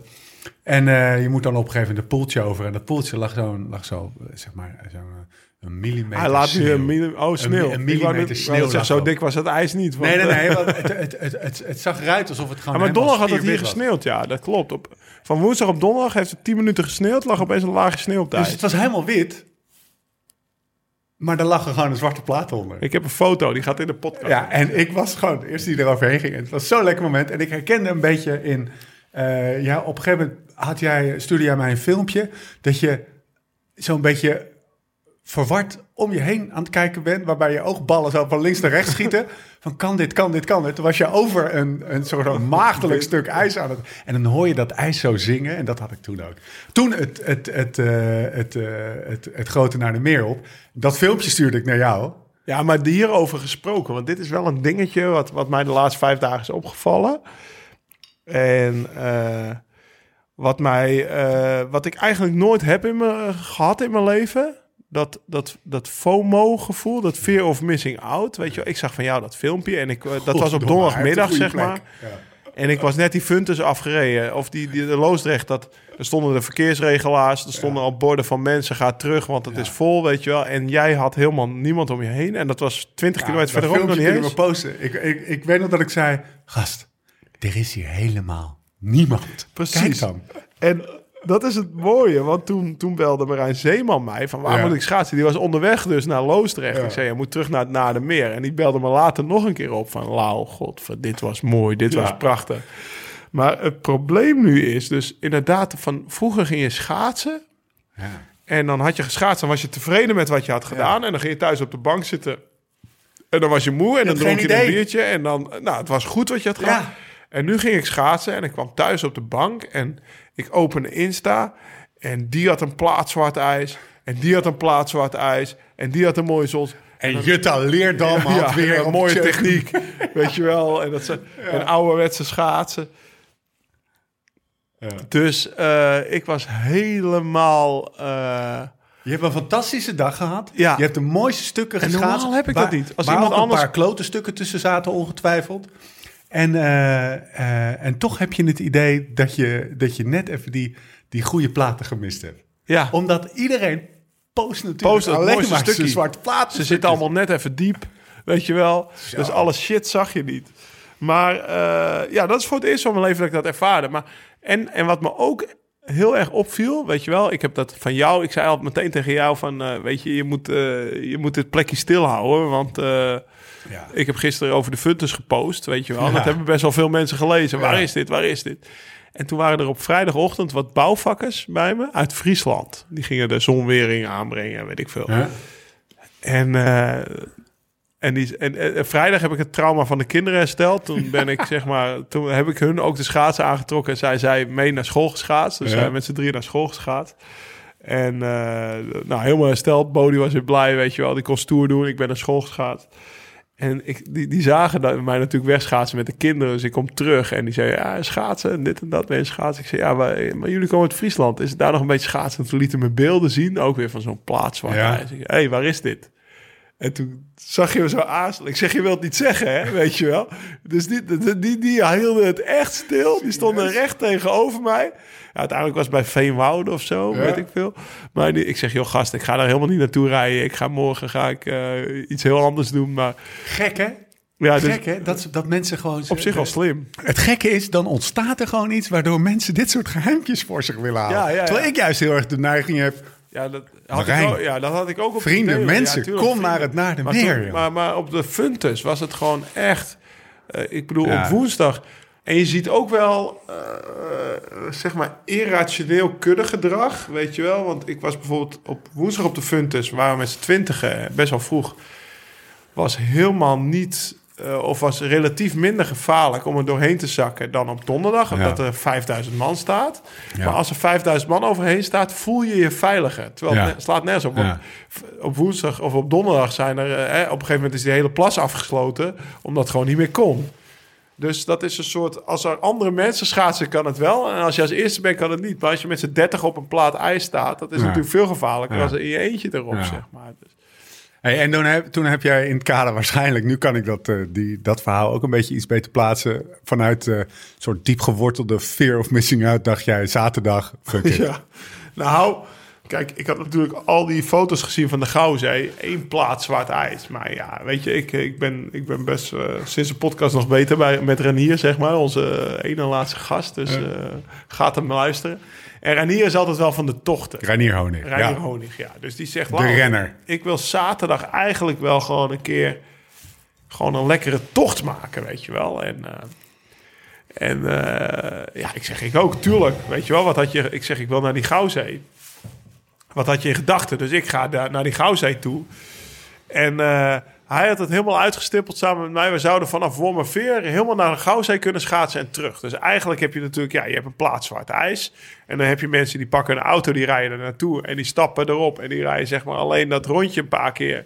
En eh, je moet dan op een gegeven moment een poeltje over. En dat poeltje lag zo, lag zo eh, zeg maar, zo'n eh, een millimeter Hij laat sneeuw. een, milli- oh, sneeuw. Een, millimeter sneeuw. lag zo dik was het ijs niet. want, Nee, nee, eh, nee. want het, het, het, zag eruit alsof het gewoon Ja, maar donderdag had het hier gesneeuwd, ja, dat klopt. Op, van woensdag op donderdag heeft het 10 minuten gesneeuwd, lag opeens een lage sneeuw op de Dus ijs. het was helemaal wit. Maar daar lag er gewoon een zwarte plaat onder. Ik heb een foto, die gaat in de podcast. Ja, en ik was gewoon de eerste die eroverheen ging. En het was zo'n lekker moment. En ik herkende een beetje in... eh, ja, op een gegeven moment had jij, stuurde jij mij een filmpje... dat je zo'n beetje verward om je heen aan het kijken bent... waarbij je oogballen zo van links naar rechts schieten. Van kan dit, kan dit, kan dit. Toen was je over een, een soort van maagdelijk stuk ijs aan het... En dan hoor je dat ijs zo zingen. En dat had ik toen ook. Toen het, het, het, eh, het, eh, het, het grote naar de meer op. Dat filmpje stuurde ik naar jou. Ja, maar hierover gesproken, want dit is wel een dingetje wat, wat mij de laatste vijf dagen is opgevallen. En eh, wat, mij, eh, wat ik eigenlijk nooit heb in me, gehad in mijn leven, dat, dat, dat FOMO-gevoel, dat fear of missing out. Weet je, wel, ik zag van jou dat filmpje en ik, eh, dat was op donderdagmiddag, zeg maar. Ja. En ik was net die Funtus afgereden. Of die, die de Loosdrecht. Dat, er stonden de verkeersregelaars. Er stonden al borden van mensen. Ga terug, want het Ja. is vol, weet je wel. En jij had helemaal niemand om je heen. En dat was 20 kilometer dat verderop nog niet eens. Ik, ik, ik weet nog dat ik zei... Gast, er is hier helemaal niemand. Precies. Kijk dan. En dat is het mooie. Want toen, toen belde Marijn Zeeman mij. Van waar Ja. moet ik schaatsen? Die was onderweg dus naar Loosdrecht. Ja. Ik zei, je moet terug naar het Nadermeer. En die belde me later nog een keer op. Van Lau, god, dit was mooi. Dit Ja. was prachtig. Maar het probleem nu is dus inderdaad... Van, vroeger ging je schaatsen... Ja. En dan had je geschaatst, dan was je tevreden met wat je had gedaan. En dan ging je thuis op de bank zitten. En dan was je moe en dan dronk je een biertje. En dan, nou, het was goed wat je had gedaan. En nu ging ik schaatsen en ik kwam thuis op de bank. En ik opende Insta. En die had een plaat zwart ijs. En die had een plaat zwart ijs. En die had een mooie zon. En Jutta Leerdam had weer een mooie techniek. weet je wel. En dat ze een ouderwetse schaatsen. Ja. Dus eh, ik was helemaal... eh, Je hebt een fantastische dag gehad. Ja. Je hebt de mooiste stukken En geschaatst. normaal heb ik waar- dat niet. Als iemand ook een anders- paar klote stukken tussen zaten, ongetwijfeld. En, eh, eh, en toch heb je het idee dat je, dat je net even die, die goede platen gemist hebt. ja, Omdat iedereen post natuurlijk Post alleen maar stukje. zwarte platen. Ze zitten allemaal net even diep, weet je wel. Dus alle shit zag je niet. Maar eh, ja, dat is voor het eerst van mijn leven dat ik dat ervaarde. Maar, en, en wat me ook heel erg opviel, weet je wel. Ik heb dat van jou, ik zei al meteen tegen jou van... weet je, je moet, je moet dit plekje stilhouden. Want Ja. ik heb gisteren over de Funtus gepost, weet je wel. Ja. Dat hebben best wel veel mensen gelezen. Waar is dit, waar is dit? En toen waren er op vrijdagochtend wat bouwvakkers bij me uit Friesland. Die gingen de zonwering aanbrengen, weet ik veel. Ja. En, eh, en, die, en, en vrijdag heb ik het trauma van de kinderen hersteld. Toen ben ik, zeg maar, toen heb ik hun ook de schaatsen aangetrokken. En zij zij mee naar school geschaatst. Dus Ja. zij met z'n drie naar school geschaatst. En eh, nou, helemaal hersteld. Bodie was weer blij, weet je wel. Die kon stoer doen. Ik ben naar school geschaatst. En ik, die, die zagen dat, mij natuurlijk wegschaatsen met de kinderen. Dus ik kom terug en die zei, ja, schaatsen en dit en dat. Je schaatsen? Ik zei, ja, maar, maar jullie komen uit Friesland. Is het daar nog een beetje schaatsen? En toen lieten me beelden zien, ook weer van zo'n plaats waar Ja. Hé, hey, waar is dit? En toen zag je me zo aarzelen. Ik zeg, je wilt het niet zeggen, hè? Weet je wel? Dus die, die, die, die hielden het echt stil. Die stonden recht tegenover mij. Ja, uiteindelijk was het bij Veenwouden of zo, Ja. weet ik veel. Maar die, ik zeg, joh gast, ik ga daar helemaal niet naartoe rijden. Ik ga morgen ga ik, eh, iets heel anders doen. Maar Gek, hè? ja, dus Gek, hè? Dat, dat mensen gewoon... op zich wel slim. Het gekke is, dan ontstaat er gewoon iets... waardoor mensen dit soort geheimpjes voor zich willen ja. Terwijl ik juist heel erg de neiging heb... Ja, dat had, ik ook, ja, dat had ik ook op Vrienden, de mensen, kom naar het Naar de maar, Meer, toen- maar, maar op de Funtus was het gewoon echt... eh, ik bedoel, Ja. op woensdag... En je ziet ook wel, eh, eh, zeg maar, irrationeel kuddegedrag, weet je wel. Want ik was bijvoorbeeld op woensdag op de Funtus, waar we met z'n twintigen, best wel vroeg, was helemaal niet, eh, of was relatief minder gevaarlijk om er doorheen te zakken dan op donderdag, Ja. omdat er 5000 man staat. Ja. Maar als er 5000 man overheen staat, voel je je veiliger. Terwijl het slaat nergens op. Op woensdag of op donderdag zijn er, eh, op een gegeven moment is die hele plas afgesloten, omdat het gewoon niet meer kon. Dus dat is een soort, als er andere mensen schaatsen, kan het wel. En als je als eerste bent, kan het niet. Maar als je met z'n 30 op een plaat ijs staat, dat is natuurlijk veel gevaarlijker als er in je eentje erop, zeg maar. Dus, Hey, en toen heb, toen heb jij in het kader waarschijnlijk... nu kan ik dat, eh, die, dat verhaal ook een beetje iets beter plaatsen... vanuit een soort diep gewortelde fear of missing out... dacht jij zaterdag, fuck it. ja. Nou, kijk, ik had natuurlijk al die foto's gezien van de Gouwzee. Eén plaat zwart ijs. Maar ja, weet je, ik, ik, ben, ik ben best eh, sinds de podcast nog beter bij, met Renier, zeg maar. Onze eh, ene laatste gast. Dus eh, gaat hem luisteren. En Renier is altijd wel van de tochten. Reinier Honig. Reinier ja. Honig, ja. Dus die zegt... De "Wauw, renner. Ik wil zaterdag eigenlijk wel gewoon een keer... gewoon een lekkere tocht maken, weet je wel. En, eh, en eh, ja, ik zeg ik ook, tuurlijk. Weet je wel, wat had je... Ik zeg, ik wil naar die Gouwzee. Wat had je in gedachten? Dus ik ga daar naar die Gouwzee toe. En eh, hij had het helemaal uitgestippeld samen met mij. We zouden vanaf Wormerveer helemaal naar de Gouwzee kunnen schaatsen en terug. Dus eigenlijk heb je natuurlijk, ja, je hebt een plaats zwart ijs. En dan heb je mensen die pakken een auto, die rijden er naartoe. En die stappen erop en die rijden zeg maar alleen dat rondje een paar keer.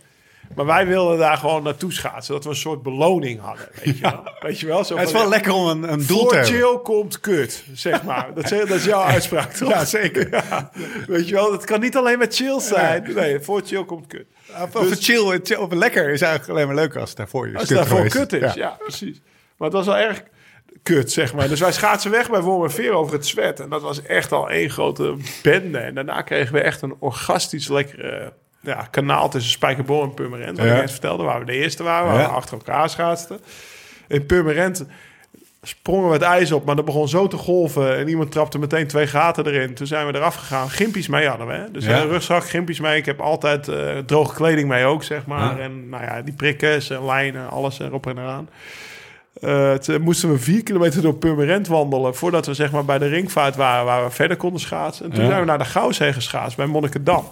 Maar wij wilden daar gewoon naartoe schaatsen. Dat we een soort beloning hadden. Weet je wel? Weet je wel? Zo Het is van, wel lekker om een, een doel te hebben. chill komt kut, zeg maar. Dat, is- dat is jouw uitspraak, toch? Ja, zeker. Ja. Weet je wel, het kan niet alleen met chill zijn. Nee, voor chill komt kut. Of, of chill, chill, of lekker is eigenlijk alleen maar leuk als het daarvoor is. Als het daarvoor geweest. kut is, ja. precies. Maar het was wel erg kut, zeg maar. Dus wij schaatsen weg bij Wormerveer over het zwet. En dat was echt al één grote bende. En daarna kregen we echt een orgastisch lekkere ja, kanaal tussen Spijkerboom en Purmerend. Wat Ja. ik net vertelde, waar we de eerste waren. Waar Ja. we achter elkaar schaatsten. In Purmerend sprongen we het ijs op, maar dat begon zo te golven. En iemand trapte meteen twee gaten erin. Toen zijn we eraf gegaan. Gimpies mee hadden we. Hè? Dus Ja. een rugzak, gimpies mee. Ik heb altijd eh, droge kleding mee ook, zeg maar. Ja. En nou ja, die prikkers en lijnen, alles erop en eraan. Eh, toen moesten we vier kilometer door Purmerend wandelen... voordat we zeg maar bij de ringvaart waren... waar we verder konden schaatsen. En toen Ja. zijn we naar de Gouwzee geschaatst bij Monnikendam.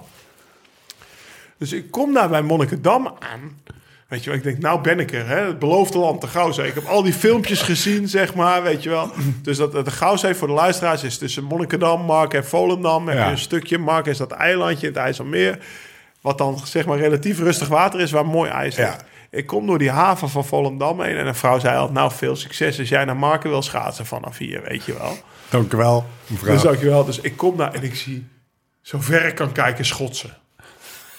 Dus ik kom daar bij Monnikendam aan... Weet je wel, ik denk, nou ben ik er, hè? Het beloofde land, de Gouwzee. Ik heb al die filmpjes gezien, zeg maar, weet je wel. Dus dat, dat de Gouwzee voor de luisteraars is tussen Monnikendam, Mark en Volendam. Heb Ja. je een stukje, Mark is dat eilandje in het IJsselmeer. Wat dan, zeg maar, relatief rustig water is, waar mooi ijs Ja. ligt. Ik kom door die haven van Volendam heen en een vrouw zei al, nou, veel succes als jij naar Marken wil schaatsen vanaf hier, weet je wel. Dank u wel, mevrouw. Dus dankjewel. Dus ik kom daar en ik zie, zover ik kan kijken, schotsen.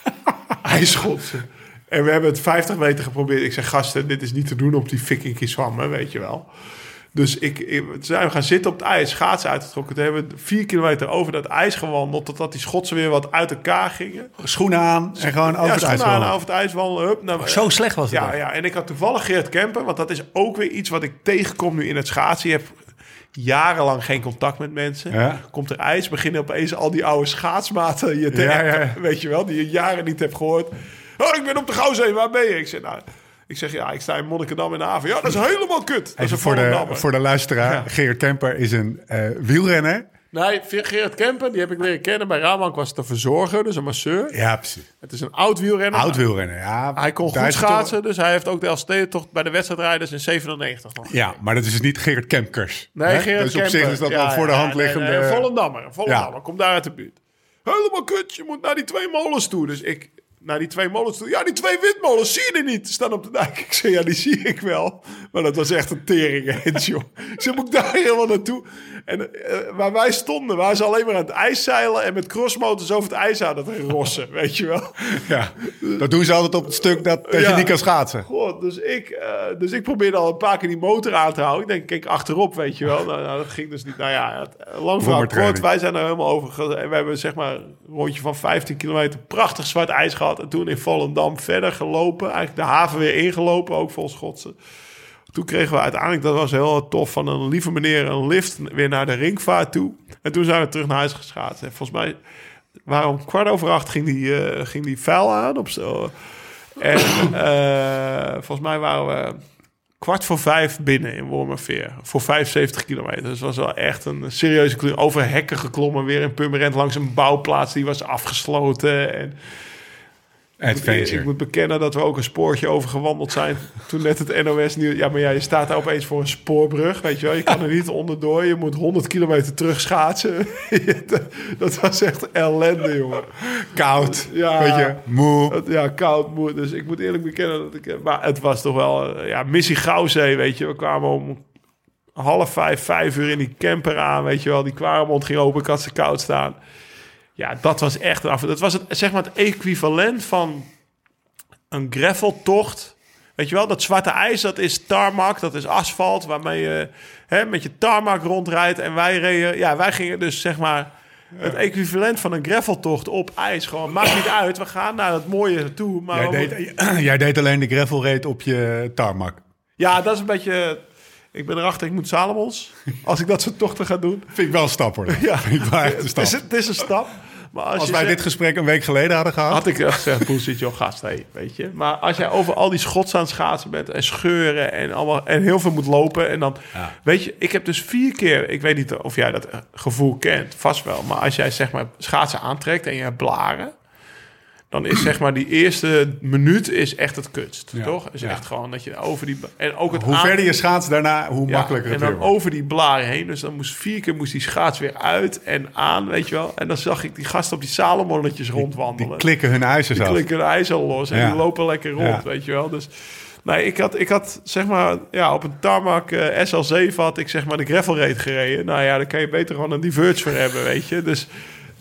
IJsschotsen. En we hebben het 50 meter geprobeerd. Ik zeg, gasten, dit is niet te doen op die fucking zwammen, weet je wel. Dus ik, ik, toen zijn we gaan zitten op het ijs, schaatsen uitgetrokken. Toen hebben we vier kilometer over dat ijs gewandeld... totdat die schotsen weer wat uit elkaar gingen. Schoenen aan en gewoon over ja, het ijs schoenen aan, wandelen. over het ijs wandelen. Hup, naar- Zo slecht was het ja, ook. ja, en ik had toevallig Geert Kemper, want dat is ook weer iets wat ik tegenkom nu in het schaatsen. Je hebt jarenlang geen contact met mensen. Ja. Komt er ijs, beginnen opeens al die oude schaatsmaten je te Ja, appen, ja. weet je wel, die je jaren niet hebt gehoord. Oh, ik ben op de Gouwzee, waar ben je? Ik zeg, nou, ik zeg, ja, ik sta in Monnikendam in de haven. Ja, dat is helemaal kut. Dat is voor de, voor de luisteraar. Geert Kemper is een eh, wielrenner. Nee, Gerrit Kemper, die heb ik leren kennen. Bij Rabank was het een verzorger, dus een masseur. Ja, precies. Het is een oud wielrenner. Oud wielrenner, ja. Hij kon goed toch- schaatsen, dus hij heeft ook de Elfstedentocht bij de wedstrijdrijders in 97 nog. Ja, maar dat is dus niet Gerrit Kemkers. Nee, hè? Gerrit Dus op zich is dat Ja, wel voor de ja, hand nee, liggende... nee, Volendammer, Volendammer. Ja. Kom daar uit de buurt. Helemaal kut, je moet naar die twee molens toe. Dus ik naar die twee molens toe. Ja, die twee windmolens zie je er niet. Staan op de dijk. Ik zei, ja, die zie ik wel. Maar dat was echt een tering, joh. Ik zei, moet ik daar helemaal naartoe? En eh, waar wij stonden, waren ze alleen maar aan het ijszeilen... en met crossmotors over het ijs aan het rossen, weet je wel. Ja, dat doen ze altijd op het stuk dat, dat je niet kan schaatsen. God, dus ik, eh, dus ik probeerde al een paar keer die motor aan te houden. Ik denk, kijk achterop, weet je wel. Nou, nou, dat ging dus niet. Nou ja, het, lang verhaal Brommertraining. kort. Wij zijn er helemaal over. En we hebben zeg maar een rondje van 15 kilometer prachtig zwart ijs gehad. En toen in Volendam verder gelopen. Eigenlijk de haven weer ingelopen, ook vol schotsen. Toen kregen we uiteindelijk, dat was heel tof, van een lieve meneer een lift weer naar de ringvaart toe. En toen zijn we terug naar huis geschaatst. En volgens mij waren om kwart over acht ging die, eh, ging die vuil aan op zo. En eh, volgens mij waren we kwart voor vijf binnen in Wormerveer. Voor 75 kilometer. Dus het was wel echt een serieuze klim. Over hekken geklommen, weer in Purmerend langs een bouwplaats die was afgesloten. En ik, ik Adventure. moet bekennen dat we ook een spoortje over gewandeld zijn. Toen net het NOS nieuws. Ja, maar ja, je staat daar opeens voor een spoorbrug. Weet je wel, je kan er niet onderdoor. Je moet 100 kilometer terug schaatsen. dat was echt ellende, jongen. Koud, Ja. weet je, moe. Ja, koud moe. Dus ik moet eerlijk bekennen dat ik. Maar het was toch wel. eh, Ja, missie Gouwzee, weet je. We kwamen om half vijf, vijf uur in die camper aan, weet je wel. Die kwaremond ging open, ik had ze koud staan. Ja, dat was echt een af. Dat was het, zeg maar het equivalent van een graveltocht. Weet je wel, dat zwarte ijs, dat is tarmac, dat is asfalt, waarmee je hè, met je tarmac rondrijdt. En wij reden, ja, wij gingen dus zeg maar het equivalent van een graveltocht op ijs. Gewoon, maakt niet uit, we gaan naar het mooie toe. Maar Jij deed, jij deed alleen de gravel raid op je tarmac. Ja, dat is een beetje... Ik ben erachter, ik moet Salomons. Als ik dat soort tochten ga doen. Vind ik wel een stap hoor. Ja. Vind ik wel echt een Het stap. is, het is een stap. Maar als, wij zegt- dit gesprek een week geleden hadden gehad. Had ik gezegd, bullshit joh, gast, hey, weet je. Maar als jij over al die schots aan het schaatsen bent en scheuren en, allemaal, en heel veel moet lopen. En dan, Ja. weet je, ik heb dus vier keer, ik weet niet of jij dat eh, gevoel kent, vast wel. Maar als jij zeg maar schaatsen aantrekt en je hebt blaren. Dan is zeg maar die eerste minuut is echt het kutst, Ja. toch? Is Ja. echt gewoon dat je over die... En ook het Hoe aan- verder je schaats daarna, hoe ja, makkelijker en het dan weer wordt. over die blaren heen. Dus dan moest vier keer moest die schaats weer uit en aan, weet je wel. En dan zag ik die gasten op die Salomonnetjes rondwandelen. Die klikken hun ijzers Die af. klikken ijs al los en die lopen lekker rond, weet je wel. Dus nee, ik had, ik had zeg maar, ja, op een tarmac eh, SL7 had ik zeg maar de gravel raid gereden. Nou ja, daar kan je beter gewoon een diverge voor hebben, weet je. Dus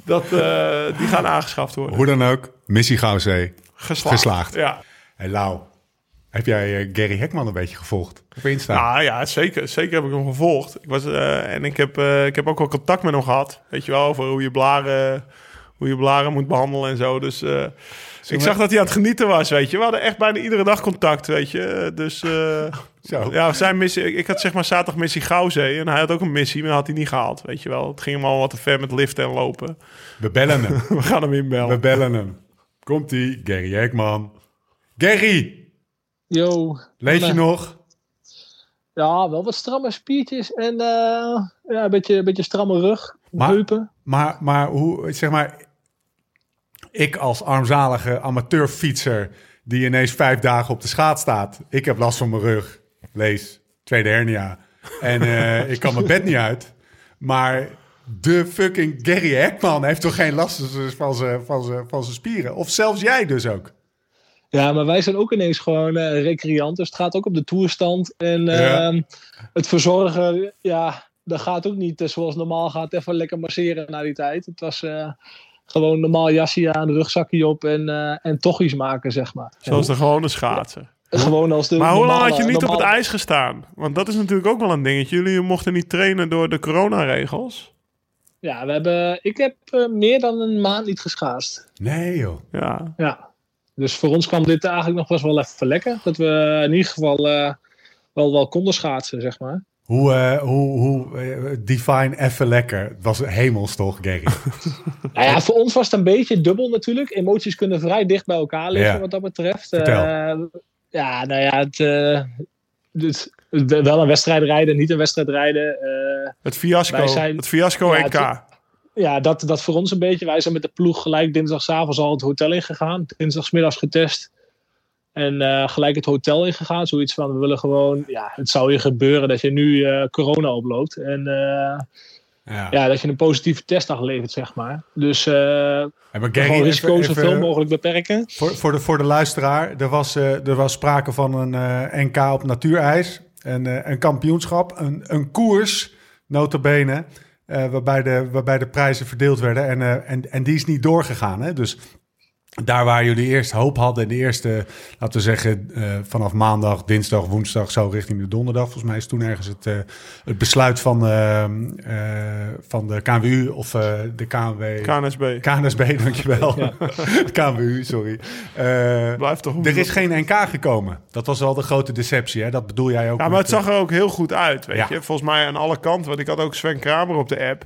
dat, eh, die gaan aangeschaft worden. Hoe dan ook, missie Gouwzee. Geslaagd. geslaagd. Ja. Hey Lau, heb jij eh, Gary Hekman een beetje gevolgd? Op Insta? Nou ja, zeker, zeker heb ik hem gevolgd. Ik was, eh, en ik heb, eh, ik heb ook wel contact met hem gehad. Weet je wel, over hoe je blaren, hoe je blaren moet behandelen en zo. Dus ik zag dat hij aan het genieten was, weet je. We hadden echt bijna iedere dag contact, weet je. Dus Zo. ja, zijn missie, ik- had zeg maar zaterdag missie Gouwzee. En hij had ook een missie, maar had hij niet gehaald, weet je wel. Het ging hem al wat te ver met liften en lopen. We bellen hem. We gaan hem We inbellen. bellen hem. Komt-ie, Gary Hekman. Gary, Yo. leef je nog? Ja, wel wat stramme spiertjes en eh, ja, een beetje, een beetje stramme rug, Maar- heupen. Maar, maar hoe, zeg maar, ik als armzalige amateurfietser die ineens vijf dagen op de schaats staat. Ik heb last van mijn rug. Lees, tweede hernia. En eh, ik kan mijn bed niet uit. Maar de fucking Gary Hekman heeft toch geen last van zijn, van zijn, van zijn spieren? Of zelfs jij dus ook? Ja, maar wij zijn ook ineens gewoon eh recreant, dus het gaat ook op de toerstand. En Ja. ehm, het verzorgen, ja, dat gaat ook niet eh, zoals normaal gaat. Even lekker masseren na die tijd. Het was eh, gewoon normaal jasje aan, rugzakje op en, eh, en toch iets maken, zeg maar. Zoals de gewone schaatsen. En gewoon als de Maar hoe lang had je niet op het ijs gestaan? Want dat is natuurlijk ook wel een dingetje. Jullie mochten niet trainen door de coronaregels. Ja, we hebben, ik heb eh, meer dan een maand niet geschaatst. Nee joh. Ja, Ja, dus voor ons kwam dit eigenlijk nog best wel even lekker. Dat we in ieder geval eh, wel, wel konden schaatsen, zeg maar. Hoe, eh, hoe, hoe define even lekker? Het was hemels toch, Gary? Nou ja, voor ons was het een beetje dubbel natuurlijk. Emoties kunnen vrij dicht bij elkaar liggen Ja. wat dat betreft. Eh, ja, nou ja, het, eh, het- wel een wedstrijd rijden, niet een wedstrijd rijden. eh, het fiasco. Zijn- Het fiasco Ja, NK. ja, dat, dat voor ons een beetje. Wij zijn met de ploeg gelijk dinsdagavond al het hotel ingegaan. Dinsdagsmiddags getest. En eh, gelijk het hotel ingegaan. Zoiets van, we willen gewoon... Ja, het zou je gebeuren dat je nu eh, corona oploopt. En Ja. ja, dat je een positieve test aflevert, zeg maar. Dus gewoon risico's zoveel mogelijk beperken. Voor, voor, de, voor de luisteraar, er was, er was sprake van een NK op natuurijs. Een, eh, een kampioenschap, een, een koers, notabene, eh waarbij, de, waarbij de prijzen verdeeld werden. En, eh, en, en die is niet doorgegaan. Hè? Dus daar waar jullie eerst hoop hadden, de eerste, laten we zeggen, eh, vanaf maandag, dinsdag, woensdag, zo richting de donderdag. Volgens mij is toen ergens het, eh, het besluit van, eh, eh, van de KNWU of eh, de KNW... KNSB. KNSB, dankjewel. KNWU, sorry. Eh, Blijft toch er is geen NK gekomen. Dat was wel de grote deceptie, hè? Dat bedoel jij ook. Ja, maar het zag er ook heel goed uit, weet Ja. je. Volgens mij aan alle kanten. Want ik had ook Sven Kramer op de app.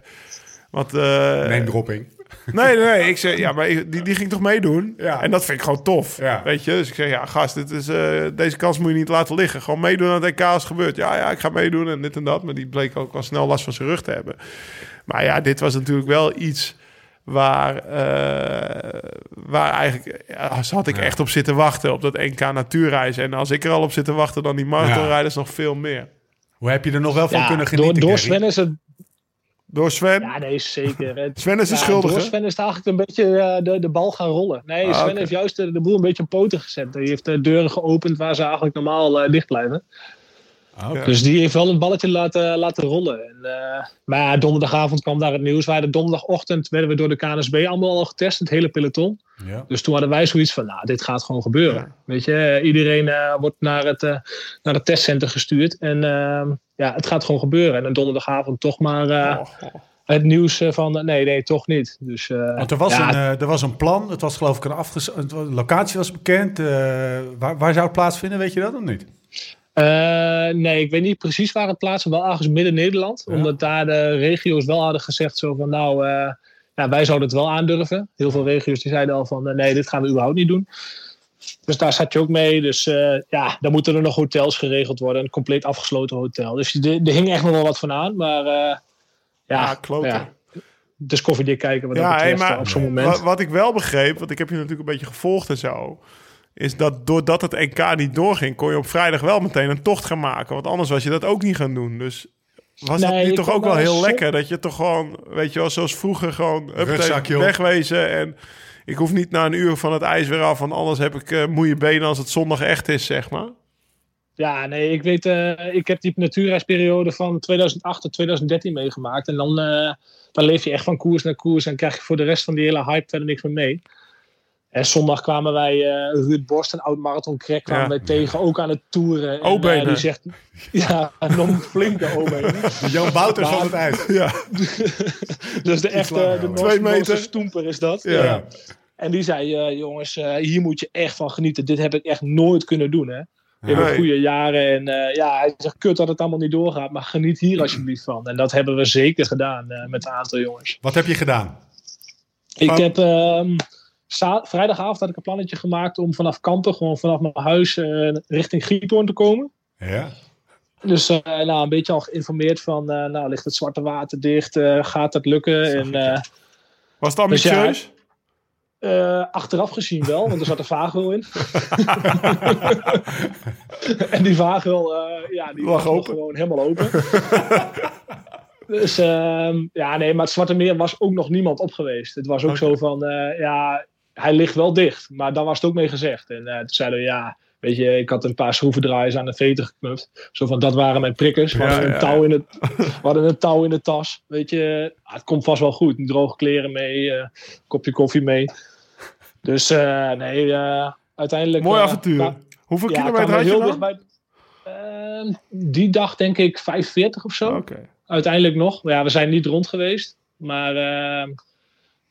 Want, eh, uh, name dropping. Nee, nee, nee. Ik zei, ja, maar die, die ging toch meedoen? Ja. En dat vind ik gewoon tof. Ja. Weet je? Dus ik zeg, ja, gast, dit is, eh, deze kans moet je niet laten liggen. Gewoon meedoen aan het EK als het gebeurt. Ja, ja, ik ga meedoen en dit en dat. Maar die bleek ook al snel last van zijn rug te hebben. Maar ja, dit was natuurlijk wel iets waar, eh, waar eigenlijk ja, had ik Ja. echt op zitten wachten op dat NK natuurreis. En als ik er al op zit te wachten, dan die marathonrijders nog veel meer. Hoe heb je er nog wel van Ja, kunnen door, genieten, door Gary? Sven is het... Door Sven. Ja, nee, zeker. Het- Sven is de ja, schuldige. Door Sven is het eigenlijk een beetje eh, de, de bal gaan rollen. Nee, Ah, Sven heeft juist de, de boel een beetje op poten gezet. Hij heeft de deuren geopend waar ze eigenlijk normaal eh, dicht blijven. Ah. Dus die heeft wel een balletje laten, laten rollen. En, eh, maar ja, donderdagavond kwam daar het nieuws. Wij de donderdagochtend werden we door de KNSB allemaal al getest, het hele peloton. Ja. Dus toen hadden wij zoiets van, nou, dit gaat gewoon gebeuren. Ja. Weet je, iedereen eh, wordt naar het, eh, naar het testcenter gestuurd. En eh, ja, het gaat gewoon gebeuren. En een donderdagavond toch maar eh, Oh, oh. het nieuws van, nee, nee, toch niet. Dus, eh, Want er was, ja, een, eh, er was een plan. Het was geloof ik een afges... De locatie was bekend. Eh, waar, waar zou het plaatsvinden? Weet je dat of niet? Eh, nee, ik weet niet precies waar het plaatsen. Wel ergens midden Nederland. Ja. Omdat daar de regio's wel hadden gezegd zo van nou, eh, ja, wij zouden het wel aandurven. Heel veel regio's die zeiden al van eh, nee, dit gaan we überhaupt niet doen. Dus daar zat je ook mee. Dus ja, dan moeten er nog hotels geregeld worden. Een compleet afgesloten hotel. Dus er hing echt nog wel wat van aan. Maar ja, Ja, kloten. ja, dus koffiedik kijken wat dat Ja, hey, betreft maar op zo'n moment. Wat, wat ik wel begreep, want ik heb je natuurlijk een beetje gevolgd en zo, is dat doordat het NK niet doorging, kon je op vrijdag wel meteen een tocht gaan maken. Want anders was je dat ook niet gaan doen. Dus was Nee, dat je niet toch ook wel heel lekker? Dat je toch gewoon, weet je wel, zoals vroeger gewoon op. wegwezen. En ik hoef niet na een uur van het ijs weer af, want anders heb ik eh moeie benen als het zondag echt is, zeg maar. Ja, nee, ik weet, eh, ik heb die natuurreisperiode van 2008 tot 2013 meegemaakt. En dan, eh, dan leef je echt van koers naar koers en krijg je voor de rest van die hele hype verder niks meer mee. En zondag kwamen wij, eh Ruud Borst, een oud marathon crack, kwamen Ja. wij tegen, ook aan het toeren. En, eh, die zegt, ja, nog een flinke. De Jan Maar- van het ijs. Ja, Dus de echte, de. Twee Noorse, meter. Stoemper is dat. Ja. Ja. En die zei, eh, jongens, eh, hier moet je echt van genieten. Dit heb ik echt nooit kunnen doen, hè. In mijn goede jaren. En eh, ja, hij zegt, kut dat het allemaal niet doorgaat. Maar geniet hier alsjeblieft van. En dat hebben we zeker gedaan eh, met een aantal jongens. Wat heb je gedaan? Ik heb... vrijdagavond had ik een plannetje gemaakt om vanaf Kampen, gewoon vanaf mijn huis, eh, richting Giethoorn te komen. Ja. Dus eh, nou, een beetje al geïnformeerd van, eh, nou, ligt het Zwarte Water dicht? gaat dat lukken? En was het Dus ja, ambitieus? Achteraf gezien wel, want er zat een vaagwil in. en die vaagwil, ja, die Lag open. gewoon helemaal open. dus ehm, ja, nee, maar het Zwarte Meer was ook nog niemand op geweest. Het was ook zo van, ja, hij ligt wel dicht. Maar daar was het ook mee gezegd. En eh, toen zeiden we, ja, weet je, ik had een paar schroevendraaiers aan de veten geknupt. Zo van, dat waren mijn prikkers. We Ja, hadden, een, touw in het, we hadden een touw in de tas. Weet je, ah, het komt vast wel goed. Droge kleren mee, eh, kopje koffie mee. Dus eh, nee, uiteindelijk... Mooi avontuur. Hoeveel ja, kilometer had je heel dan? dichtbij. Ehm, die dag denk ik 45 of zo. Uiteindelijk nog. Ja, we zijn niet rond geweest. Maar ehm,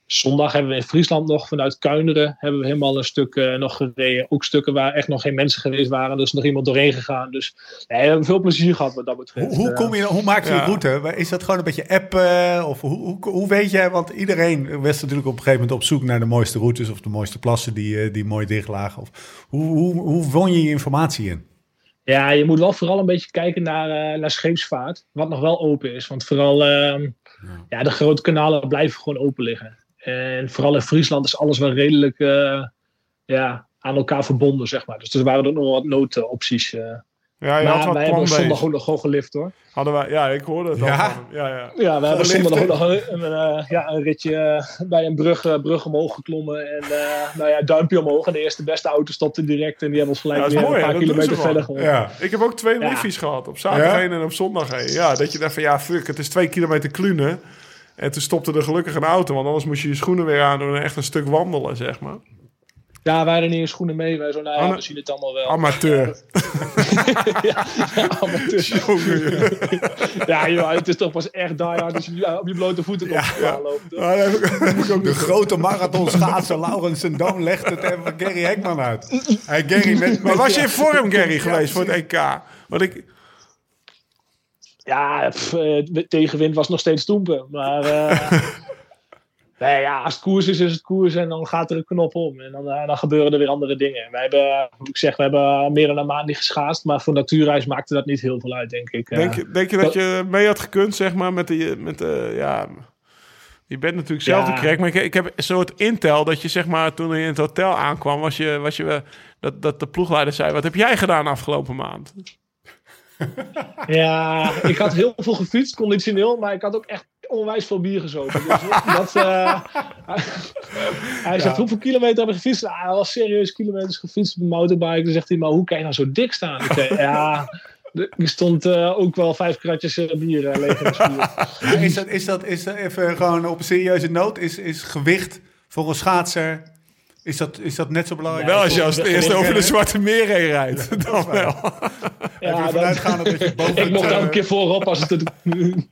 zondag hebben we in Friesland nog vanuit Kuinderen hebben we helemaal een stuk eh, nog gereden. Ook stukken waar echt nog geen mensen geweest waren. Dus nog iemand doorheen gegaan. Dus nee, we hebben veel plezier gehad wat dat betreft. Hoe, hoe, Eh, kom je, hoe maak je Ja. de route? Is dat gewoon een beetje appen? Of hoe, hoe, hoe weet jij? Want iedereen was natuurlijk op een gegeven moment op zoek naar de mooiste routes of de mooiste plassen die, eh, die mooi dicht lagen. Of, hoe, hoe, hoe won je je informatie in? Ja, je moet wel vooral een beetje kijken naar, eh, naar scheepsvaart. Wat nog wel open is. Want vooral ehm, ja. de grote kanalen blijven gewoon open liggen. En vooral in Friesland is alles wel redelijk eh, ja, aan elkaar verbonden, zeg maar. Dus er waren er nog wat noodopties. eh. Ja, je had Maar wat wij hebben zondag ook nog gewoon gelift hoor. Hadden wij, ja, ik hoorde het al Ja? van. Ja, ja. Ja, we hebben zondag ook nog een, een, eh, ja, een ritje bij een brug, brug omhoog geklommen. En eh, nou ja, duimpje omhoog. En de eerste beste auto stopte direct. En die hebben ons gelijk Ja, dat is weer mooi, een paar kilometer wel. verder geholpen. Ja. Ik heb ook twee Ja. liffies gehad. Op zaterdag Ja? heen en op zondag heen. Ja, dat je dacht van ja, fuck, het is twee kilometer klunen. En toen stopte er gelukkig een auto. Want anders moest je je schoenen weer aandoen en echt een stuk wandelen, zeg maar. Ja, wij hadden niet eens schoenen mee. Wij zo, nou ja, we zien het allemaal wel. Amateur. ja, amateur. ja, joh, het is toch pas echt die hard als je op je blote voeten loopt. hoor. Ja, heb ik ook De grote marathonschaatser Laurens Sendoon legt het even Gary Hekman uit. Hey, Gary, met, Maar was je in vorm, Gary, geweest voor het EK? Want ik, Ja, pff, eh, de tegenwind was nog steeds stoempen. Maar eh, nee, ja, als het koers is, is het koers. En dan gaat er een knop om. En dan, eh, dan gebeuren er weer andere dingen. Wij hebben, hoe ik zeg, we hebben meer dan een maand niet geschaatst. Maar voor natuurreis maakte dat niet heel veel uit, denk ik. Denk, je, denk je dat je mee had gekund, zeg maar, met de... Met de ja, je bent natuurlijk zelf Ja. de crack, maar ik, ik heb een soort intel dat je, zeg maar, toen je in het hotel aankwam, was je, was je, dat, dat de ploegleider zei, wat heb jij gedaan afgelopen maand? Ja, ik had heel veel gefietst, conditioneel. Maar ik had ook echt onwijs veel bier gezopen. Dus dat, eh, hij zegt, hoeveel kilometer hebben we gefietst? Nou, hij was serieus kilometers gefietst op een motorbike. Dan zegt hij, maar hoe kan je nou zo dik staan? Ik zei, ja, er stond eh, ook wel vijf kratjes eh, bier leeg in de is dat, is dat, is dat even gewoon op een serieuze noot? Is, is gewicht voor een schaatser, is dat, is dat net zo belangrijk? Wel als je als het eerst over de. Zwarte Meer heen rijdt. Dan wel. Ja, je dan- dat je boven ik mocht het, eh, elke keer voorop als het het...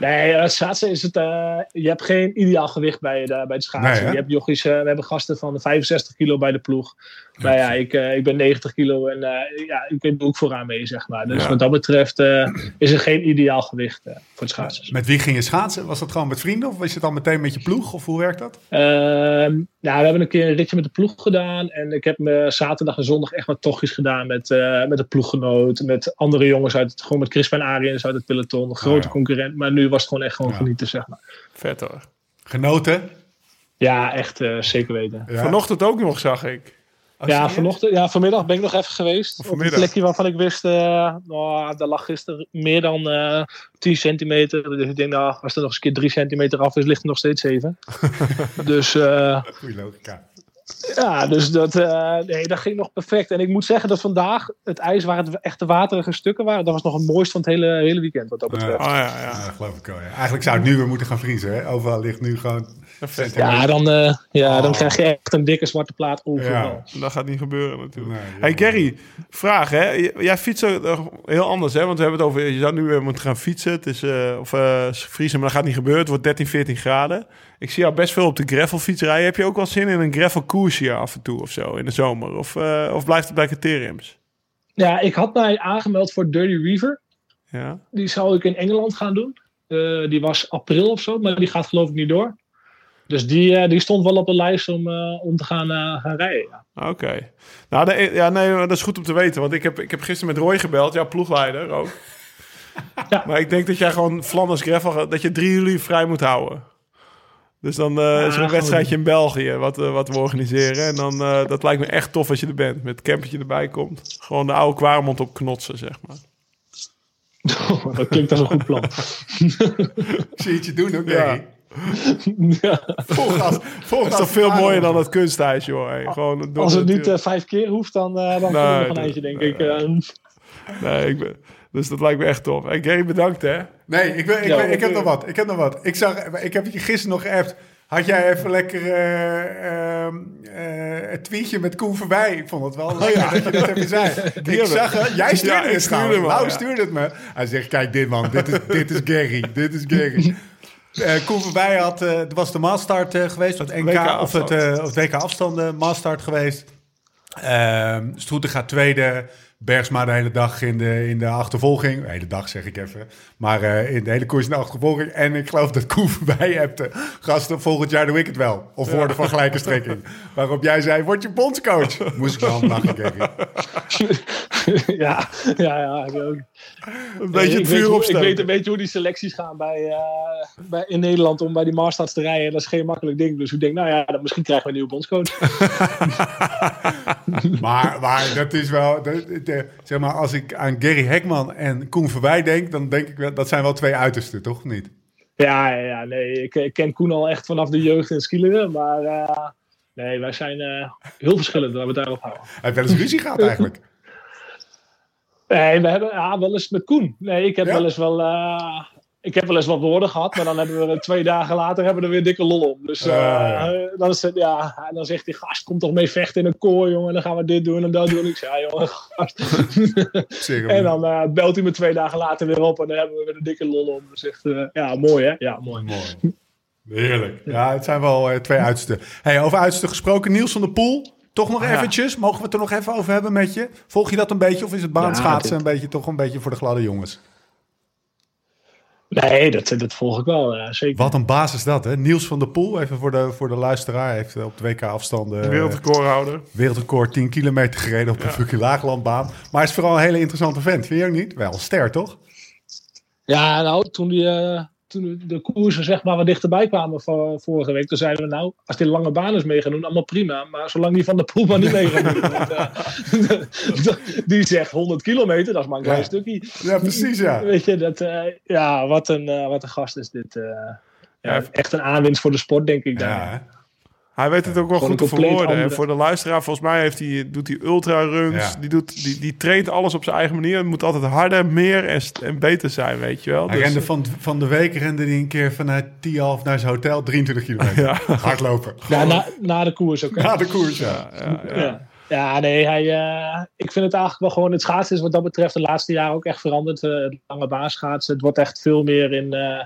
Nee, eh, schaatsen is het. eh, je hebt geen ideaal gewicht bij, de, bij het schaatsen. Nee, je hebt jochies, we hebben gasten van 65 kilo bij de ploeg. Maar ja, ik, eh, ik ben 90 kilo en eh, ja, ik doe ook vooraan mee, zeg maar. Dus Ja. wat dat betreft eh, is er geen ideaal gewicht eh, voor het schaatsen. Met wie ging je schaatsen? Was dat gewoon met vrienden of was je dan meteen met je ploeg? Of hoe werkt dat? Ehm, nou, we hebben een keer een ritje met de ploeg gedaan. En ik heb me zaterdag en zondag echt wat tochtjes gedaan met, eh met de ploeggenoot. Met andere jongens uit het, gewoon met Chris van Ariens uit het peloton. Een grote ja. concurrent. Maar nu was het gewoon echt gewoon Ja. genieten, zeg maar. Vet hoor. Genoten? Ja, echt eh, zeker weten. Ja. Vanochtend ook nog, zag ik. Oh, Ja, vanochtend, ja, vanmiddag ben ik nog even geweest. Op een plekje waarvan ik wist, eh nou, daar lag gisteren meer dan eh 10 centimeter. Dus ik denk, nou, als er nog eens een keer 3 centimeter af is, ligt er nog steeds 7. dus eh, Goeie logica. Ja, dus dat, eh, nee, dat ging nog perfect. En ik moet zeggen dat vandaag het ijs waar het echt de waterige stukken waren, dat was nog het mooiste van het hele, hele weekend wat dat betreft. Oh ja, Ja, ja. dat geloof ik wel. Ja. Eigenlijk zou het nu weer moeten gaan vriezen. Hè? Overal ligt nu gewoon... Ja, dan, eh, ja, dan Oh. krijg je echt een dikke zwarte plaat overal. Ja. Dat gaat niet gebeuren natuurlijk. Nee, hey. Gary, vraag hè. Jij fietst nog heel anders hè. Want we hebben het over, je zou nu weer moeten gaan fietsen. Het is, eh, of eh, vriezen, maar dat gaat niet gebeuren. Het wordt 13, 14 graden. Ik zie jou best veel op de gravelfiets rijden. Heb je ook wel zin in een gravel koersje af en toe of zo in de zomer? Of, eh, of blijft het bij criteriums? Ja, ik had mij aangemeld voor Dirty Reaver. Ja. Die zou ik in Engeland gaan doen. Eh, die was april of zo, maar die gaat geloof ik niet door. Dus die, eh, die stond wel op de lijst om, om te gaan, gaan rijden. Ja. Oké. Nou, de- ja, nee, dat is goed om te weten. Want ik heb, ik heb gisteren met Roy gebeld, jouw ploegleider ook. Ja. Maar ik denk dat jij gewoon Flanders Gravel, dat je 3 juli vrij moet houden. Dus dan eh, is er een wedstrijdje in België wat, eh, wat we organiseren. En dan, eh, dat lijkt me echt tof als je er bent. Met het campertje erbij komt. Gewoon de oude Kwaremond op knotsen, zeg maar. dat klinkt als een goed plan. Ik zie het je doen ook, Ja. Ja. Vol gas. Vol Dat is toch veel mooier dan het kunsthuis, joh. Hey, gewoon door Als het niet vijf keer hoeft, dan, eh dan Nee, kunnen we nog een dat- eindje, denk nee, ik. Eh, Nee, ik ben, dus dat lijkt me echt tof. Hey, Gary, bedankt hè. Nee, ik, ben, ik, ben- ik heb nog wat. Ik heb nog wat. Ik, zag, ik heb je gisteren nog geappt. Had jij even lekker eh, ehm, eh, het tweetje met Koen voorbij? Ik vond het wel lekker dat je dat even zei. ik hebben- zag het. Jij stuurde Ja, het stuurde ja. stuurde het me. Hij zegt, kijk dit man. Dit is, dit is Gary. Dit is Gary. Eh Koen voorbij had, eh, het was de maastart geweest. Het NK, WK of het, eh, of het WK afstanden maastart geweest. Ehm Stroeter gaat tweede. Bergsma de hele dag in de, in de achtervolging. De hele dag zeg ik even. Maar eh, in de hele koers in de achtervolging. En ik geloof dat Koen voorbij hebt. Gasten, volgend jaar doe ik het wel. Of worden van gelijke strekking. Waarop jij zei, word je bondscoach. Moest ik wel om lachen, Gary. ja, ja, ja. Ik, ook. Een beetje het vuur hoe- ik weet een beetje hoe die selecties gaan bij, eh, bij, in Nederland om bij die Marstarts te rijden. Dat is geen makkelijk ding. Dus ik denk, nou ja, dan misschien krijgen we een nieuwe bondscoach. Maar, maar dat is wel, dat- de- zeg maar, als ik aan Gary Hekman en Koen Verwij denk, dan denk ik wel, dat zijn wel twee uitersten, toch? Niet? ja, ja, nee. Ik, ik ken Koen al echt vanaf de jeugd in skileren. Maar eh, nee, wij zijn eh, heel verschillend. Laten we het daarop houden. Hij heeft wel eens ruzie gehad eigenlijk. Nee, we hebben ja, wel eens met Koen. Nee, ik heb Ja? wel eens wel. eh, ik heb wel eens wat woorden gehad, maar dan hebben we er twee dagen later hebben we er weer dikke lol om. Dus eh, Ja, Dan, is het, ja, dan zegt hij, gast, kom toch mee vechten in een koor, jongen. Dan gaan we dit doen en dat doen. Ik zei, ja, jongen, gast. Zeker. en dan eh, belt hij me twee dagen later weer op en dan hebben we weer een dikke lol om. Dus echt, eh, ja, mooi hè? Ja, mooi. Mooi. Heerlijk. Ja, het zijn wel eh, twee uitersten. Hey, over uitersten gesproken, Niels van der Poel. Toch nog Ah, eventjes, mogen we het er nog even over hebben met je? Volg je dat een beetje of is het baanschaatsen Ja, een beetje, toch een beetje voor de gladde jongens? Nee, dat, dat volg ik wel, ja, zeker. Wat een baas is dat, hè? Niels van der Poel, even voor de, voor de luisteraar, heeft eh, op de WK-afstanden uh, Wereldrecordhouder. wereldrecord 10 kilometer gereden op een fucking laaglandbaan. Maar hij is vooral een hele interessante vent, vind je ook niet? Wel ster, toch? Ja, nou, toen, die, eh, toen de koersen zeg maar wat dichterbij kwamen voor, vorige week, toen zeiden we nou, als die lange baan is mee gaan doen, allemaal prima. Maar zolang die van de poel maar niet mee gaat doen. want, eh, die zegt 100 kilometer, dat is maar een klein Ja. stukje. Ja, precies, ja. Weet je, dat, eh, ja, wat een, eh, wat een gast is dit. ja, echt een aanwinst voor de sport, denk ik. Daar. Ja? Hij weet het ook wel goed te verwoorden. En andere- voor de luisteraar, volgens mij heeft hij, doet hij ultra-runs. Ja. Die, doet, die, die traint alles op zijn eigen manier. Het moet altijd harder, meer en, en beter zijn, weet je wel. Hij Dus- rende van, van de week rende hij een keer vanuit Tialf naar zijn hotel 23 kilometer. Ja. Hardlopen. Ja, na, na de koers ook. hè. Na de koers, ja. ja, ja. Ja. Ja, nee, hij, eh, ik vind het eigenlijk wel gewoon... Het schaatsen is wat dat betreft de laatste jaren ook echt veranderd. Eh, het lange baan schaatsen. Het wordt echt veel meer in... eh,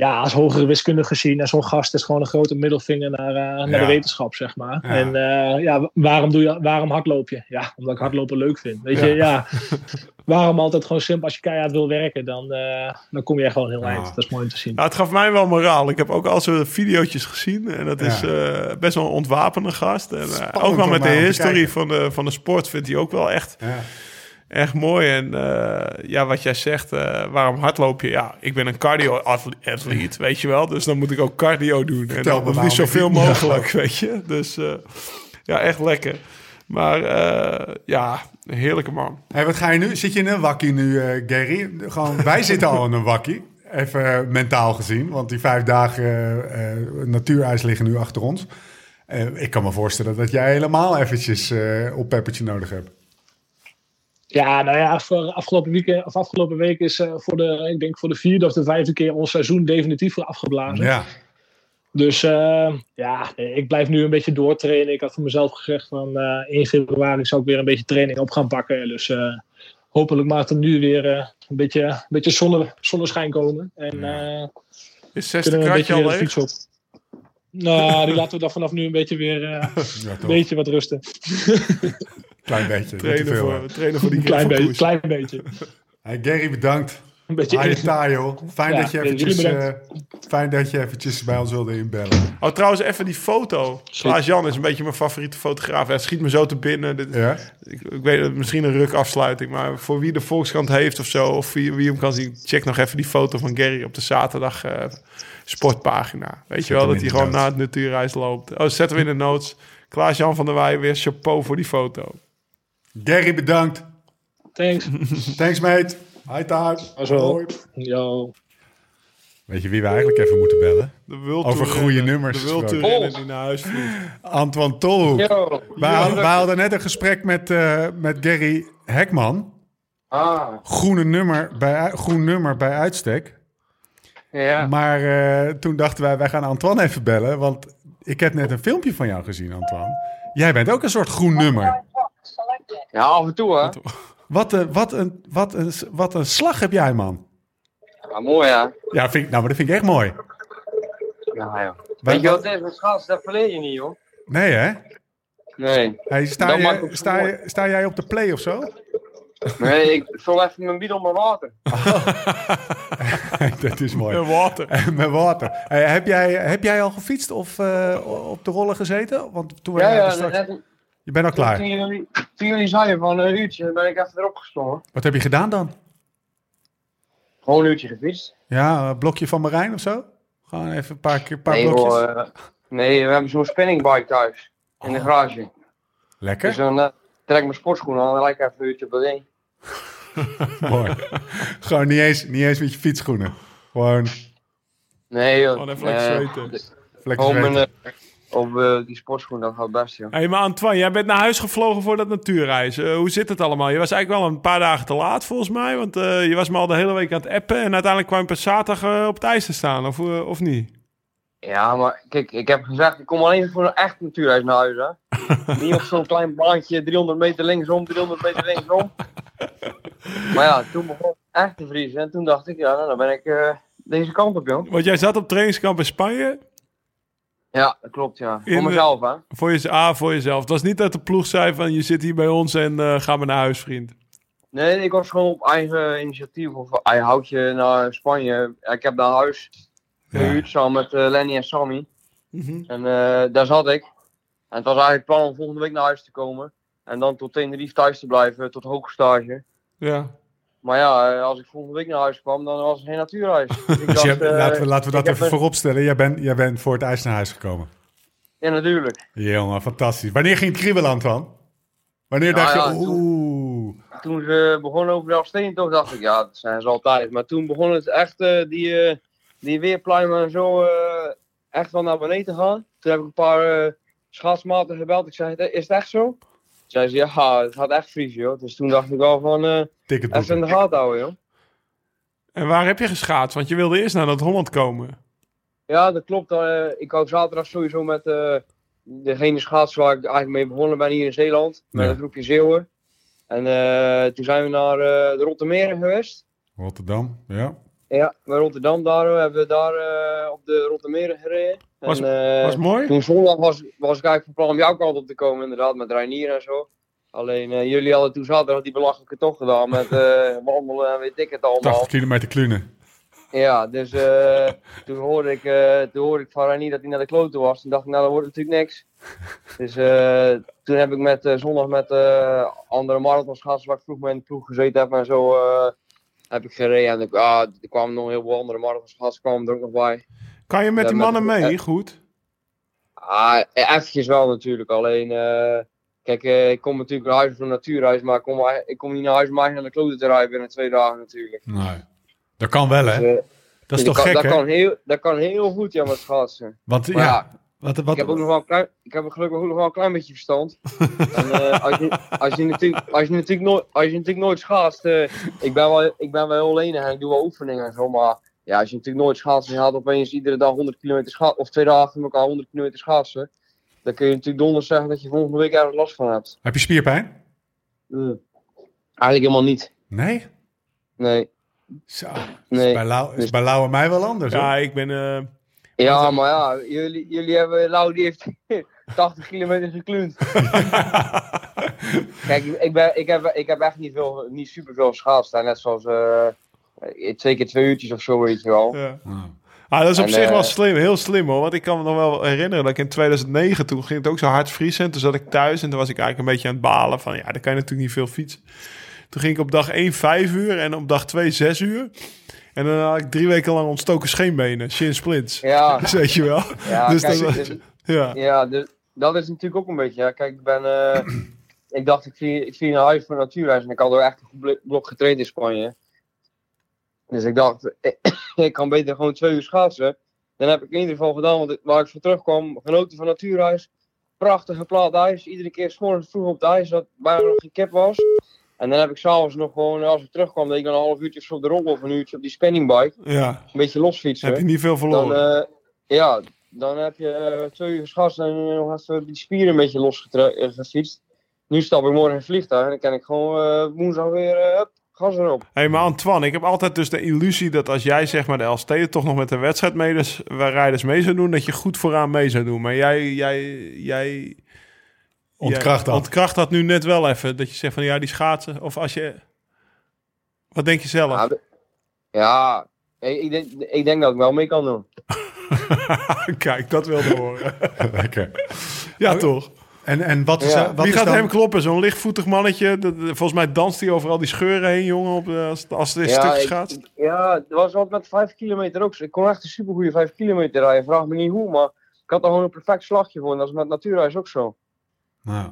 ja, als hogere wiskunde gezien. En zo'n gast is gewoon een grote middelvinger naar, eh, naar Ja. de wetenschap, zeg maar. Ja. En eh, ja, waarom, doe je, waarom hardloop je? Ja, omdat ik hardlopen leuk vind. Weet je, ja. waarom altijd gewoon simpel... Als je keihard wil werken, dan, eh, dan kom je gewoon heel Ja. eind. Dat is mooi om te zien. Nou, het gaf mij wel moraal. Ik heb ook al zo'n video's gezien. En dat is Ja. eh, best wel een ontwapende gast. En, ook wel met de historie van de, van de sport vindt hij ook wel echt, ja. Echt mooi. En eh, ja, wat jij zegt, eh, waarom hardloop je? Ja, ik ben een cardio-atleet, weet je wel. Dus dan moet ik ook cardio doen. En dan liefst zoveel. Ja. mogelijk, weet je. Dus eh, ja, echt lekker. Maar ja, heerlijke man. Hey, wat ga je nu? Zit je in een wakkie nu, Gary? Gewoon, wij zitten al in een wakkie. Even mentaal gezien. Want die vijf dagen natuurijs liggen nu achter ons. Ik kan me voorstellen dat jij helemaal eventjes op peppertje nodig hebt. Ja, nou ja, voor afgelopen, weekend, of afgelopen week is eh, voor de, ik denk voor de vierde of de vijfde keer ons seizoen definitief afgeblazen. Ja, Dus eh, ja, ik blijf nu een beetje doortrainen. Ik had voor mezelf gezegd van eh 1 februari zou ik weer een beetje training op gaan pakken. Dus hopelijk maakt er nu weer een beetje, een beetje zonne, zonneschijn komen. En Is zesde kratje al leeg? fiets op. Nou, die laten we dan vanaf nu een beetje weer ja een beetje wat rusten. Klein beetje. Trainen voor, trainen voor die klein, beetje, koers. klein beetje. Hey, Gary, bedankt. Een beetje joh. Fijn, Ja, dat je eventjes, eh, fijn dat je eventjes bij ons wilde inbellen. Oh, trouwens, even die foto. Klaas-Jan is een beetje mijn favoriete fotograaf. Hij schiet me zo te binnen. Dit- Ja? ik, ik weet het, misschien een rukafsluiting. Maar voor wie de Volkskrant heeft of zo... of wie, wie hem kan zien... check nog even die foto van Gary op de zaterdag eh, sportpagina. Weet je wel, dat hij gewoon notes. na het natuurreis loopt. Oh, zetten we in de notes. Klaas-Jan van der Wij weer chapeau voor die foto. Gary, bedankt. Thanks. Thanks, mate. Hi. Zo. Hoi. Yo. Weet je wie we eigenlijk even moeten bellen? Over goede nummers De rennen die naar huis vliegt. Antoine Tolhoek. Yo. Wij, hadden, wij hadden net een gesprek met, eh, met Gary Hekman. Ah, Groene nummer bij, groen nummer bij uitstek. ja. Maar eh, toen dachten wij, wij gaan Antoine even bellen. Want ik heb net een filmpje van jou gezien, Antoine. Jij bent ook een soort groen nummer. Ja, af en toe, hè. Wat een, wat een, wat een, wat een slag heb jij, man. Ja, mooi, hè. Ja, vind ik, nou, maar dat vind ik echt mooi. Ja, joh. Weet je wat het is met gas? Dat verleer je niet, joh. Nee, hè? Nee. Hey, sta, je, sta, je, sta jij op de play of zo? Nee, ik vul even mijn bidon met water. dat is mooi. En water. Met water. Hey, heb, jij, heb jij al gefietst of eh, op de rollen gezeten? Want toen Ja, ja, straks... net, Je bent al klaar. Toen jullie, toen jullie zeiden van een uurtje, ben ik even erop gesprongen. Wat heb je gedaan dan? Gewoon een uurtje gefietst. Ja, een blokje van Marijn of zo? Gewoon even een paar, keer, een paar Nee, blokjes. hoor, eh, nee, we hebben zo'n spinningbike thuis. In de Oh. garage. Lekker. Dus dan eh, trek ik mijn sportschoenen aan en lijk even een uurtje op de. Mooi. Gewoon niet eens, niet eens met je fietsschoenen. Gewoon Nee, joh. Gewoon even lekker Eh, zweten. de- lekker Gewoon mijn, zweten. Op eh, die sportschoenen, dat gaat best, joh. Hé, maar Antoine, jij bent naar huis gevlogen voor dat natuurreis. Eh, hoe zit het allemaal? Je was eigenlijk wel een paar dagen te laat volgens mij. Want eh, je was me al de hele week aan het appen. En uiteindelijk kwam je pas zaterdag op het ijs te staan. Of, of niet? Ja, maar kijk, ik heb gezegd, ik kom alleen voor een echt natuurreis naar huis, hè. Niet op zo'n klein baantje, 300 meter linksom, 300 meter linksom. maar ja, toen begon het echt te vriezen. En toen dacht ik, ja, nou, dan ben ik deze kant op, joh. Want jij zat op trainingskamp in Spanje. Ja, dat klopt, ja. In Voor mezelf, hè. Voor, je, ah, voor jezelf. Het was niet dat de ploeg zei van je zit hier bij ons en eh, ga maar naar huis, vriend. Nee, ik was gewoon op eigen initiatief of eigen houtje naar Spanje. Ik heb daar huis gehuurd samen met eh, Lenny en Sammy. En eh, daar zat ik. En het was eigenlijk het plan om volgende week naar huis te komen. En dan tot Tenerife thuis te blijven, tot hoge stage. Ja. Maar ja, eh, als ik volgende week naar huis kwam, dan was er geen natuurreis. Dus dacht, je- eh, laten, we, laten we dat even een- vooropstellen. Jij bent, jij bent voor het ijs naar huis gekomen. Ja, natuurlijk. Jongen, fantastisch. Wanneer ging het kriebelen, Antoine? Wanneer Nou dacht ja, je, oeh. Toen ze begonnen over de Elfstedentocht, dacht ik, ja, dat zijn ze altijd. Maar toen begon het echt, eh, die, eh, die weerpluimen en zo, eh, echt wel naar beneden te gaan. Toen heb ik een paar eh schaatsmaten gebeld. Ik zei, is het echt zo? Zei ze, ja, het gaat echt vriezen, joh. Dus toen dacht ik wel van, eh even in de gaten houden, joh. En waar heb je geschaatst? Want je wilde eerst naar dat Holland komen. Ja, dat klopt. eh, ik wou zaterdag sowieso met eh, degene schaatsen waar ik eigenlijk mee begonnen ben hier in Zeeland. Met een groepje Zeeuwen. En eh, toen zijn we naar eh, de Rottermeren geweest. Rotterdam, ja. Ja, bij Rotterdam daar hebben we daar eh, op de Rottermeren gereden. Was- en, eh, Was mooi? toen zondag was, was ik eigenlijk van plan om jouw kant op te komen, inderdaad, met Reinier en zo. Alleen eh, jullie hadden toen zaterdag die belachelijke tocht gedaan met eh, wandelen en weet ik het allemaal. 80 kilometer klunen. Ja, dus eh, toen, hoorde ik, eh, toen hoorde ik van Reinier dat hij naar de kloten was. Toen dacht ik, nou, dat wordt natuurlijk niks. Dus eh, toen heb ik met, eh, zondag met eh, andere marathonschaatsers waar ik vroeg mee in de ploeg gezeten heb en zo, eh, heb ik gereden. En ik, ah, er kwamen nog heel veel andere marathonschaatsers kwamen er ook nog bij. Kan je met die met- mannen mee? eh, Goed. Ah, eventjes wel natuurlijk. Alleen, eh, kijk, eh, ik kom natuurlijk naar huis voor een natuurreis, maar ik kom, ik kom niet naar huis om naar de kloten te rijden binnen twee dagen natuurlijk. Nee. Dat kan wel, hè? Dus, Dat is dat toch kan, gek, dat hè? kan, heel, dat kan heel goed, ja, met schaatsen. Want Maar ja, ja, wat, Ik wat, heb ook nog wel een klein, ik heb gelukkig ook nog wel een klein beetje verstand. en, als, je, als, je natuurlijk, als, je natuurlijk nooit, als je natuurlijk nooit schaatst, ik, ben wel, ik ben wel heel lenig en ik doe wel oefeningen en zo, maar ja, als je natuurlijk nooit schaatst en je gaat opeens iedere dag 100 kilometer schaatsen, of twee dagen achter elkaar 100 kilometer schaatsen, dan kun je natuurlijk donders zeggen dat je volgende week ergens last van hebt. heb je spierpijn? Mm. Eigenlijk helemaal niet. Nee? Nee, Zo. nee. Is bij Lau, is bij Lau en mij wel anders, hoor. Ja, ik ben... eh, Ja, maar ja, jullie, jullie hebben, Lau die heeft 80 kilometer gekloend. Kijk, ik, ben, ik, heb, ik heb echt niet, veel, niet super veel schaatst. hè. Net zoals eh, twee keer twee uurtjes of zo, weet je wel. ja. Oh. Ah, dat is op En, zich wel eh, slim, heel slim hoor. Want ik kan me nog wel herinneren dat ik in 2009, toen ging het ook zo hard vriezen. En toen zat ik thuis en toen was ik eigenlijk een beetje aan het balen van, ja, dan kan je natuurlijk niet veel fietsen. Toen ging ik op dag 1 5 uur en op dag 2 6 uur. En dan had ik drie weken lang ontstoken scheenbenen, shin splints. Ja, Dus weet je wel. ja, Dus kijk, dat dus- Ja. ja dus, dat is natuurlijk ook een beetje. Ja. Kijk, ik ben. eh, ik dacht, ik vlieg, ik vlieg naar huis voor natuurreis. En ik had er echt een goed blok getraind in Spanje. Dus ik dacht, ik kan beter gewoon twee uur schaatsen. Dan heb ik in ieder geval gedaan ik, waar ik voor terugkwam. Genoten van natuurreis. Prachtige plaat ijs. Iedere keer 's morgens vroeg op het ijs, dat bijna nog geen kip was. En dan heb ik s'avonds nog gewoon, als ik terugkwam, deed ik dan een half uurtje zo op de rol of een uurtje op die spinningbike. ja, Een beetje losfietsen. heb je niet veel Dan, verloren. eh, ja, dan heb je eh, twee uur geschast en eh, nog even die spieren een beetje losgefietst. Nu stap ik morgen in het vliegtuig en dan kan ik gewoon woensdag weer gas erop. Hé, hey, maar Antoine, ik heb altijd dus de illusie dat als jij zeg maar de LST toch nog met de wedstrijdrijders rijders mee zou doen, dat je goed vooraan mee zou doen. Maar jij, jij, jij Ontkracht dat. Ontkracht dat nu net wel even. Dat je zegt van ja, die schaatsen. Of als je. Wat denk je zelf? Ja, de- ja ik, ik, denk, ik denk dat ik wel mee kan doen. Kijk, dat wilde horen. Lekker. ja, toch? En, en wat is, Ja. wat Wie is gaat dan... hem kloppen? Zo'n lichtvoetig mannetje. Dat- volgens mij danst hij overal die scheuren heen, jongen, op, als, als het in stukjes ik- gaat. Ja, dat was wat met 5 kilometer ook. zo. Ik kon echt een supergoeie 5 kilometer rijden. Vraag me niet hoe, maar ik had er gewoon een perfect slagje voor. En dat is met natuurreis ook zo. Nou,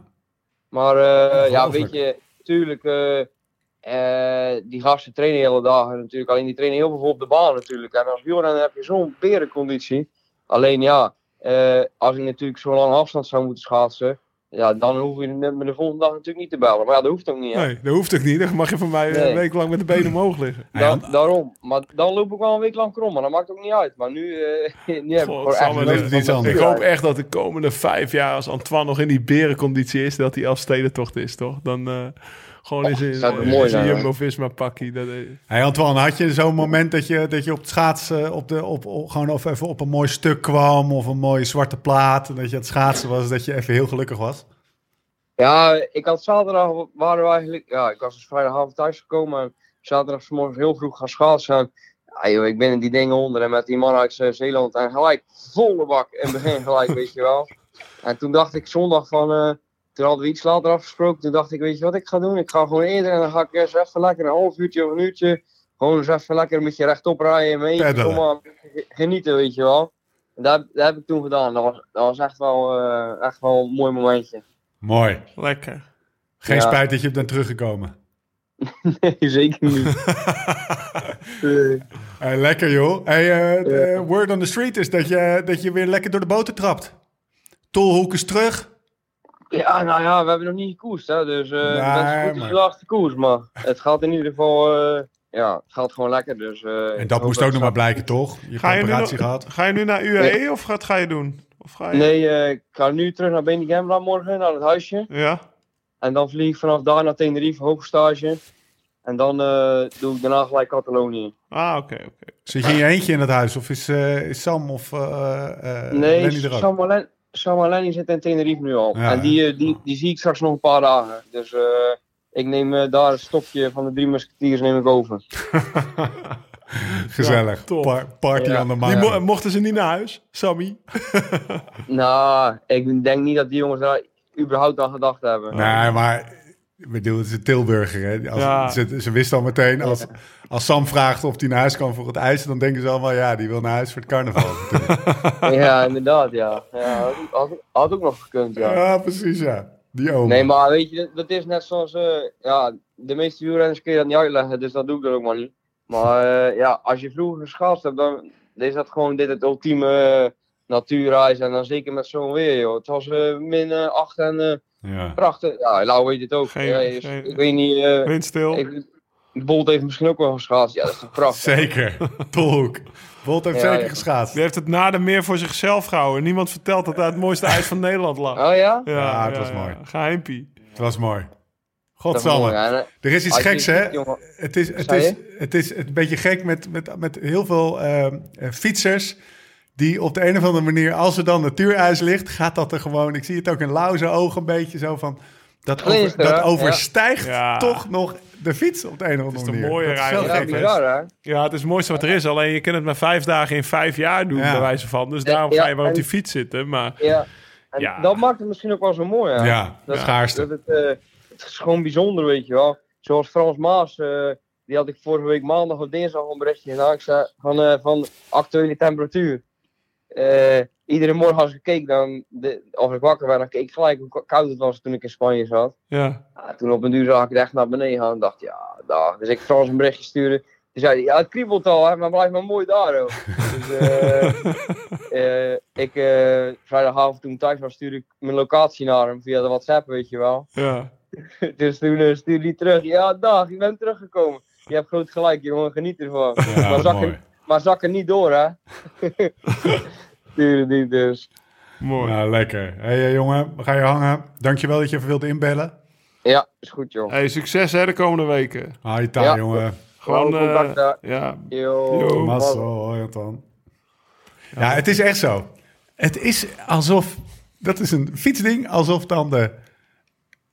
Maar eh, ja, weet je, tuurlijk, eh, eh, die gasten trainen de hele dagen natuurlijk. Alleen die trainen heel veel op de baan natuurlijk. En als wielrenner heb je zo'n berenconditie. Alleen ja, eh, als ik natuurlijk zo'n lange afstand zou moeten schaatsen, ja, dan hoef je net me de volgende dag natuurlijk niet te bellen. Maar ja, dat hoeft ook niet. Hè? Nee, dat hoeft ook niet. Dan mag je van mij eh, Nee. een week lang met de benen omhoog liggen. Da- daarom. Maar dan loop ik wel een week lang krom, maar dat maakt ook niet uit. Maar nu, eh nu heb ik echt iets anders. Ik hoop echt dat de komende vijf jaar, als Antoine nog in die berenconditie is, dat hij Elfstedentocht is, toch? Dan eh, gewoon in zijn, zou toch in mooi zijn zijn, Jumbo-Visma pakkie. Dat, eh, Hey Antoine, had je zo'n moment dat je, dat je op het schaatsen op de, op, op- gewoon of even op een mooi stuk kwam of een mooie zwarte plaat en dat je aan het schaatsen was, dat je even heel gelukkig was? Ja, ik had zaterdag, waren we eigenlijk, ja, ik was dus vrijdagavond thuis gekomen en zaterdag 's morgens heel vroeg gaan schaatsen. En, ja, joh, ik ben in die dingen onder en met die man uit eh, Zeeland en gelijk volle bak in het begin gelijk, weet je wel. En toen dacht ik zondag van, eh, toen hadden we iets later afgesproken, toen dacht ik, weet je wat ik ga doen? Ik ga gewoon eerder en dan ga ik eens even lekker een half uurtje of een uurtje, gewoon eens even lekker een beetje rechtop rijden, mee, kom maar, genieten, weet je wel. En dat, dat heb ik toen gedaan, dat was, dat was echt, wel, eh, echt wel een mooi momentje. Mooi. lekker. Geen Ja. spijt dat je bent teruggekomen. Nee, zeker niet. Nee. Hey, lekker joh. Hey, eh, Ja. word on the street is dat je, dat je weer lekker door de boter trapt. Tolhoek is terug. Ja, nou ja, we hebben nog niet gekoerst, hè. Dus eh Nee, dat is goed maar- de laatste koers. Maar het gaat in ieder geval, eh, ja, het gaat gewoon lekker. Dus, eh, En dat moest ook nog maar blijken, toch? Je Ga je, gehad. ga je nu naar UAE of wat ga je doen? Of ga je... Nee, eh, ik ga nu terug naar Benigambra morgen, naar het huisje. Ja? En dan vlieg ik vanaf daar naar Tenerife, hoogstage. En dan eh, doe ik daarna gelijk Catalonië. Ah, oké, oké. Zit je in je eentje in het huis of is, eh, is Sam of eh eh, nee, Lenny er ook? Sam Alen- Sam Lenny zit in Tenerife nu al. Ja, en die, eh, die, die zie ik straks nog een paar dagen. Dus eh, ik neem eh, daar het stokje van de drie musketiers neem ik over. Gezellig. party Die mind. mo- mochten ze niet naar huis, Sammy? Nou, ik denk niet dat die jongens daar überhaupt aan gedacht hebben. Nee, maar ik bedoel, het is een Tilburger. Hè? Als, Ja. ze, ze wisten al meteen, als, als Sam vraagt of hij naar huis kan voor het ijs, dan denken ze allemaal, ja, die wil naar huis voor het carnaval. Ja, inderdaad, ja. ja had, had, had ook nog gekund, ja. ja, precies, ja. Die oom. Nee, maar weet je, dat- is net zoals, eh, ja, de meeste wielrenners kun je dat niet uitleggen, dus dat doe ik dan ook maar niet. Maar eh, ja, als je vroeger geschaatst hebt, dan is dat gewoon dit het ultieme eh, natuurreis. En dan zeker met zo'n weer, joh. Het was min 8 en eh, Ja. prachtig. Ja, Lau weet het ook. Geen- Ja, is- geen- ik weet niet, eh Windstil. ik- Bolt heeft misschien ook wel geschaatst. Ja, dat is toch prachtig. Zeker. Tolhoek. Bolt heeft Ja, zeker ja. geschaatst. Die heeft het na de meer voor zichzelf gehouden. Niemand vertelt dat hij het mooiste ijs van Nederland lag. Oh ja? Ja, het was mooi. Geheimpie. Het was mooi. Dat is Godsamme. Er is iets geks, hè? Het is, het is, het is een beetje gek met, met, met heel veel ehm, eh, fietsers. Die op de een of andere manier, als er dan natuurijs ligt, gaat dat er gewoon. Ik zie het ook in Lauze ogen een beetje zo van. Dat, over, dat overstijgt Ja. toch nog de fiets op de een of andere is de manier. mooie dat is rij. wel Ja, Ja, gek, hè? bizar, hè? Ja, het is het mooiste wat er is. Alleen je kunt het maar vijf dagen in vijf jaar doen, Ja. bij wijze van. Dus daarom ga je wel op die fiets zitten. Maar Ja. En Ja. dat maakt het misschien ook wel zo mooi, hè? Ja, Dat, schaarste. Dat het, eh, het is gewoon bijzonder, weet je wel. Zoals Frans Maas, eh, die had ik vorige week maandag of dinsdag een berichtje gedaan. Ik zei, van, eh, van actuele temperatuur. Iedere morgen als ik keek, dan, de, of ik wakker werd, dan keek ik gelijk hoe koud het was toen ik in Spanje zat. ja, Ja, toen op een duur zag ik het echt naar beneden gaan en dacht, ja, dag. Dus ik Frans een berichtje sturen. Toen zei hij, ja, het kriebelt al, hè, maar blijf maar mooi daar, hoor. dus, eh, eh, ik, eh, vrijdagavond toen ik thuis was, stuurde ik mijn locatie naar hem via de WhatsApp, weet je wel. ja. Dus toen stuurde hij terug, ja, dag, ik ben teruggekomen. Je hebt groot gelijk, jongen, geniet ervan. Ja, maar, zak er, maar zak er niet door, hè. stuurde die dus. Mooi. Nou, lekker. Hé hey, jongen, we gaan je hangen. Dankjewel dat je even wilde inbellen. Ja, is goed, joh. Hey, succes hè, de komende weken. Hi, ta, Ja. jongen. Gewoon, eh, daar. ja, Yo, Yo. Mazzel, hoi Anton. Ja, het is echt zo. Het is alsof, dat is een fietsding, alsof dan de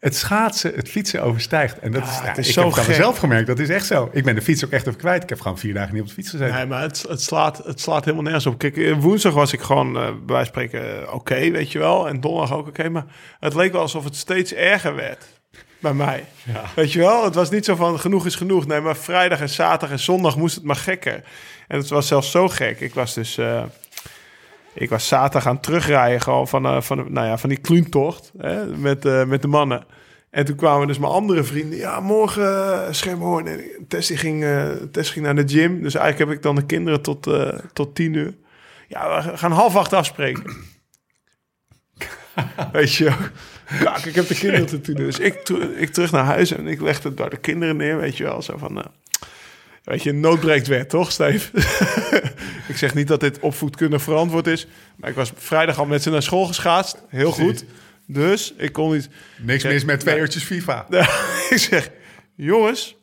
het schaatsen, het fietsen overstijgt. En dat is, ja, het is ik zo heb gek. mezelf gemerkt, dat is echt zo. Ik ben de fiets ook echt even kwijt. Ik heb gewoon vier dagen niet op de fiets gezeten. Nee, maar het, het, slaat, het slaat helemaal nergens op. Kijk, eh, woensdag was ik gewoon, eh, bij wijze van spreken, eh, oké, weet je wel. En donderdag ook oké. maar het leek wel alsof het steeds erger werd. Bij mij. Weet je wel? Het was niet zo van genoeg is genoeg. Nee, maar vrijdag en zaterdag en zondag moest het maar gekker. En het was zelfs zo gek. Ik was dus... ik was zaterdag aan het terugrijden gewoon van, eh, van, nou ja, van die kluuntocht hè, met, eh, met de mannen. En toen kwamen dus mijn andere vrienden. Ja, morgen uh, Schermhoorn. En Tess, ging, Tess ging naar de gym. Dus eigenlijk heb ik dan de kinderen tot, tot tien uur. Ja, we gaan half acht afspreken. Weet je. Kak, ik heb de kinderen te doen. Dus ik, ik terug naar huis en ik legde het bij de kinderen neer. Weet je wel, zo van... Weet je, nood breekt wet, toch, Steve? ik zeg niet dat dit opvoedkundig verantwoord is. Maar ik was vrijdag al met ze naar school geschaatst. Heel goed. Dus ik kon niet... Niks Zeg- mis met twee Nee. uurtjes FIFA. ik zeg, jongens,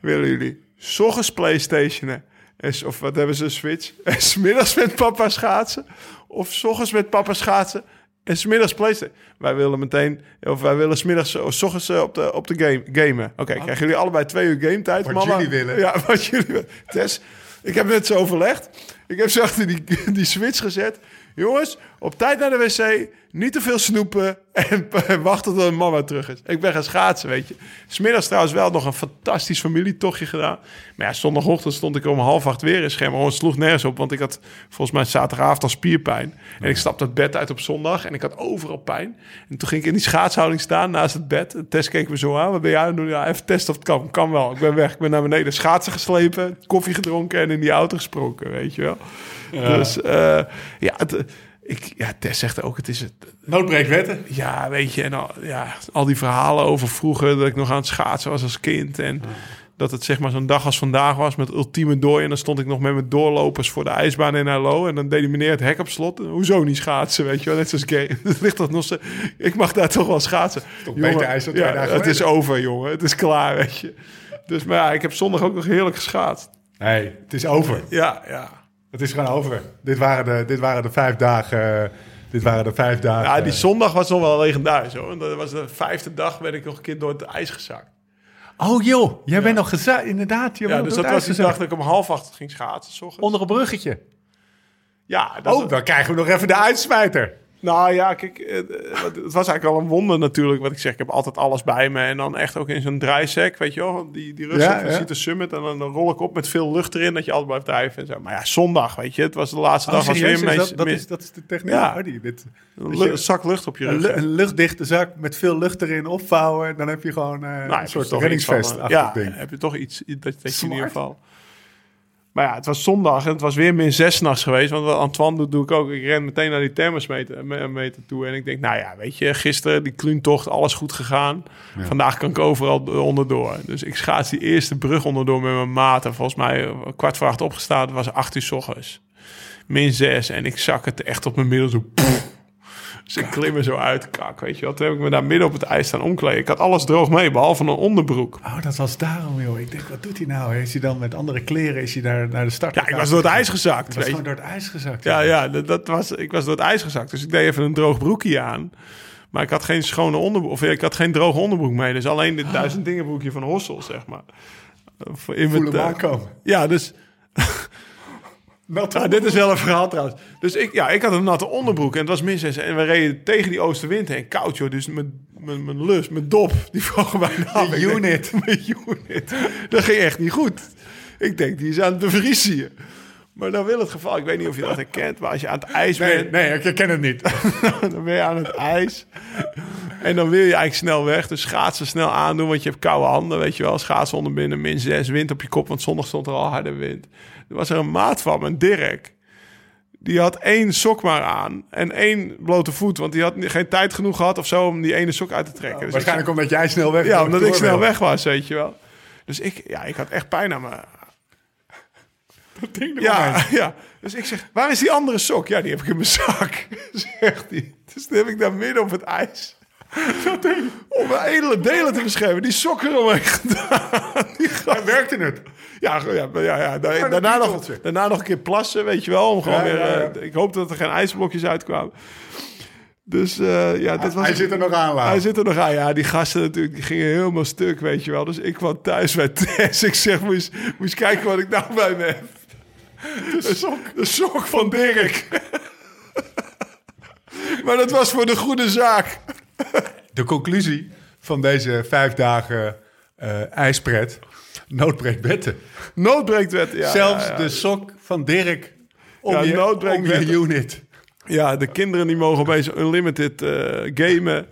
willen jullie s ochtends Playstationen? En, of wat hebben ze, een Switch? En smiddags met papa schaatsen? Of s ochtends met papa schaatsen? En smiddags Playstation. Wij willen meteen, of wij willen smiddags, of s ochtends eh, op de, op de game, gamen. Oké, krijgen jullie allebei twee uur game tijd, Wat mama? jullie willen. Ja, wat jullie willen. Tess, ik heb net zo overlegd. Ik heb ze achter die, die switch gezet. Jongens, op tijd naar de wc. Niet te veel snoepen. En, en wachten tot mama terug is. Ik ben gaan schaatsen, weet je. Smiddags trouwens wel nog een fantastisch familietochtje gedaan. Maar ja, zondagochtend stond ik om half acht weer in scherm. Gewoon sloeg nergens op, want ik had volgens mij zaterdagavond al spierpijn. En ik stapte het bed uit op zondag en ik had overal pijn. En toen ging ik in die schaatshouding staan naast het bed. En Tess keek me zo aan. Wat ben jij aan het doen? Ja, even testen of het kan. Kan wel. Ik ben weg. Ik ben naar beneden schaatsen geslepen, koffie gedronken en in die auto gesproken, weet je wel. Dus eh, ja, het, ik, ja, Tess zegt ook, het is het, Noodbreekt wetten. ja, weet je, en al, ja, al die verhalen over vroeger dat ik nog aan het schaatsen was als kind. En dat het zeg maar zo'n dag als vandaag was met ultieme dooi. En dan stond ik nog met mijn doorlopers voor de ijsbaan in Hallo. En dan deed die meneer het hek op slot. Hoezo niet schaatsen, weet je wel? Net zoals gay. Het ligt dat nog. Ik mag daar toch wel schaatsen. Toch beter ijs dan twee ja, Het is over, jongen. Het is klaar, weet je. Dus maar ja, ik heb zondag ook nog heerlijk geschaatst. Nee, het is over. Ja, ja. Het is gewoon over. Dit waren de, dit waren de vijf dagen. dit waren de vijf dagen. Ja, die zondag was nog wel legendarisch hoor. Dat was de vijfde dag, werd ik nog een keer door het ijs gezakt. Oh joh, jij bent nog gezakt. Inderdaad, je Ja, dus dat was die dag dat ik om half acht ging schaatsen. ochtends. Onder een bruggetje. Ja, dat Oh, dan krijgen we nog even de uitsmijter. Nou ja, kijk, eh, eh, het het was eigenlijk al een wonder natuurlijk. Wat ik zeg, ik heb altijd alles bij me. En dan echt ook in zo'n draaisek, weet je wel. Die, die rugzak Ja, ja. Citer Summit. En dan, dan rol ik op met veel lucht erin, dat je altijd blijft drijven en zo. Maar ja, zondag, weet je. Het was de laatste dag. was Oh, serieus? weer dat, dat, is, dat is de techniek. Ja. Oh, die, dit, een zak lucht op je rug. een luchtdichte zak met veel lucht erin opvouwen. Dan heb je gewoon eh, Nou, een soort reddingsvest Ja, ding. heb je toch iets dat, dat je in ieder geval... Maar ja, het was zondag en het was weer min zes nachts geweest. Want wat Antoine doet, doe ik ook. Ik ren meteen naar die thermosmeter me- meter toe. En ik denk, nou ja, weet je, gisteren die kluuntocht, alles goed gegaan. Vandaag kan ik overal onderdoor. Dus ik schaats die eerste brug onderdoor met mijn maat. En volgens mij eh, kwart voor acht opgestaan. Het was acht uur s ochtends. Min zes. En ik zak het echt op mijn middel zo... ik klim er zo uit, kak, weet je wat. Toen heb ik me daar midden op het ijs staan omkleden. Ik had alles droog mee, behalve een onderbroek. Oh, dat was daarom, joh. Ik denk, wat doet hij nou? Is hij dan met andere kleren? Is hij daar naar de start? Ja, ik was door het ijs gezakt. Het was gewoon door het ijs gezakt. Ja, ja dat, dat was, ik was door het ijs gezakt. Dus ik deed even een droog broekje aan. Maar ik had geen schone onderbroek. Of ik had geen droge onderbroek mee. Dus alleen dit duizend dingen broekje van Hossel, zeg maar. Voor in Voel mijn, hem eh, aankomen. Ja, dus Ja, dit is wel een verhaal trouwens. Dus ik, ja, ik had een natte onderbroek en het was min 6. En we reden tegen die oostenwind heen. Koud joh, dus mijn, mijn, mijn lus, mijn dop, die vroegen bijna af. De denk, unit. Mijn unit. Dat ging echt niet goed. Ik denk, die is aan het bevriezen hier. Maar dan wil het geval, ik weet niet of je dat herkent, maar als je aan het ijs Nee, bent, nee, ik herken het niet. dan ben je aan het ijs. En dan wil je eigenlijk snel weg. Dus schaatsen snel aandoen, want je hebt koude handen, weet je wel. Schaatsen onder binnen, min 6, wind op je kop, want zondag stond er al harde wind. Er was er een maat van, een Dirk. Die had één sok maar aan en één blote voet. Want die had geen tijd genoeg gehad of zo om die ene sok uit te trekken. Dus ik Waarschijnlijk omdat jij snel weg ja, door- omdat ik snel weg was, weet je wel. Dus ik, ja, ik had echt pijn aan me. Dat ding Ja, ja. Dus ik zeg, waar is die andere sok? Ja, die heb ik in mijn zak. Zegt hij. Dus dan heb ik daar midden op het ijs. Om mijn edele delen te beschermen. Die sok eromheen gedaan. Die Ja, werkte het? ja, ja, ja, ja. Daarna, nog, daarna nog een keer plassen, weet je wel. Om gewoon weer, eh, ik hoop dat er geen ijsblokjes uitkwamen. Dus eh, ja, dat was... Hij zit er nog aan. Hij zit er nog aan. Ja, die gasten natuurlijk, die gingen helemaal stuk, weet je wel. Dus ik kwam thuis bij Tess. Ik zeg, moest, moest kijken wat ik nou bij me heb. De sok, de sok van Dirk. maar dat was voor de goede zaak. De conclusie van deze vijf dagen eh ijspret. Noodbreekt betten. Noodbreektwet, ja. Zelfs ja, ja. de sok van Dirk om Ja, je, om unit. Ja, de kinderen die mogen opeens unlimited eh, gamen.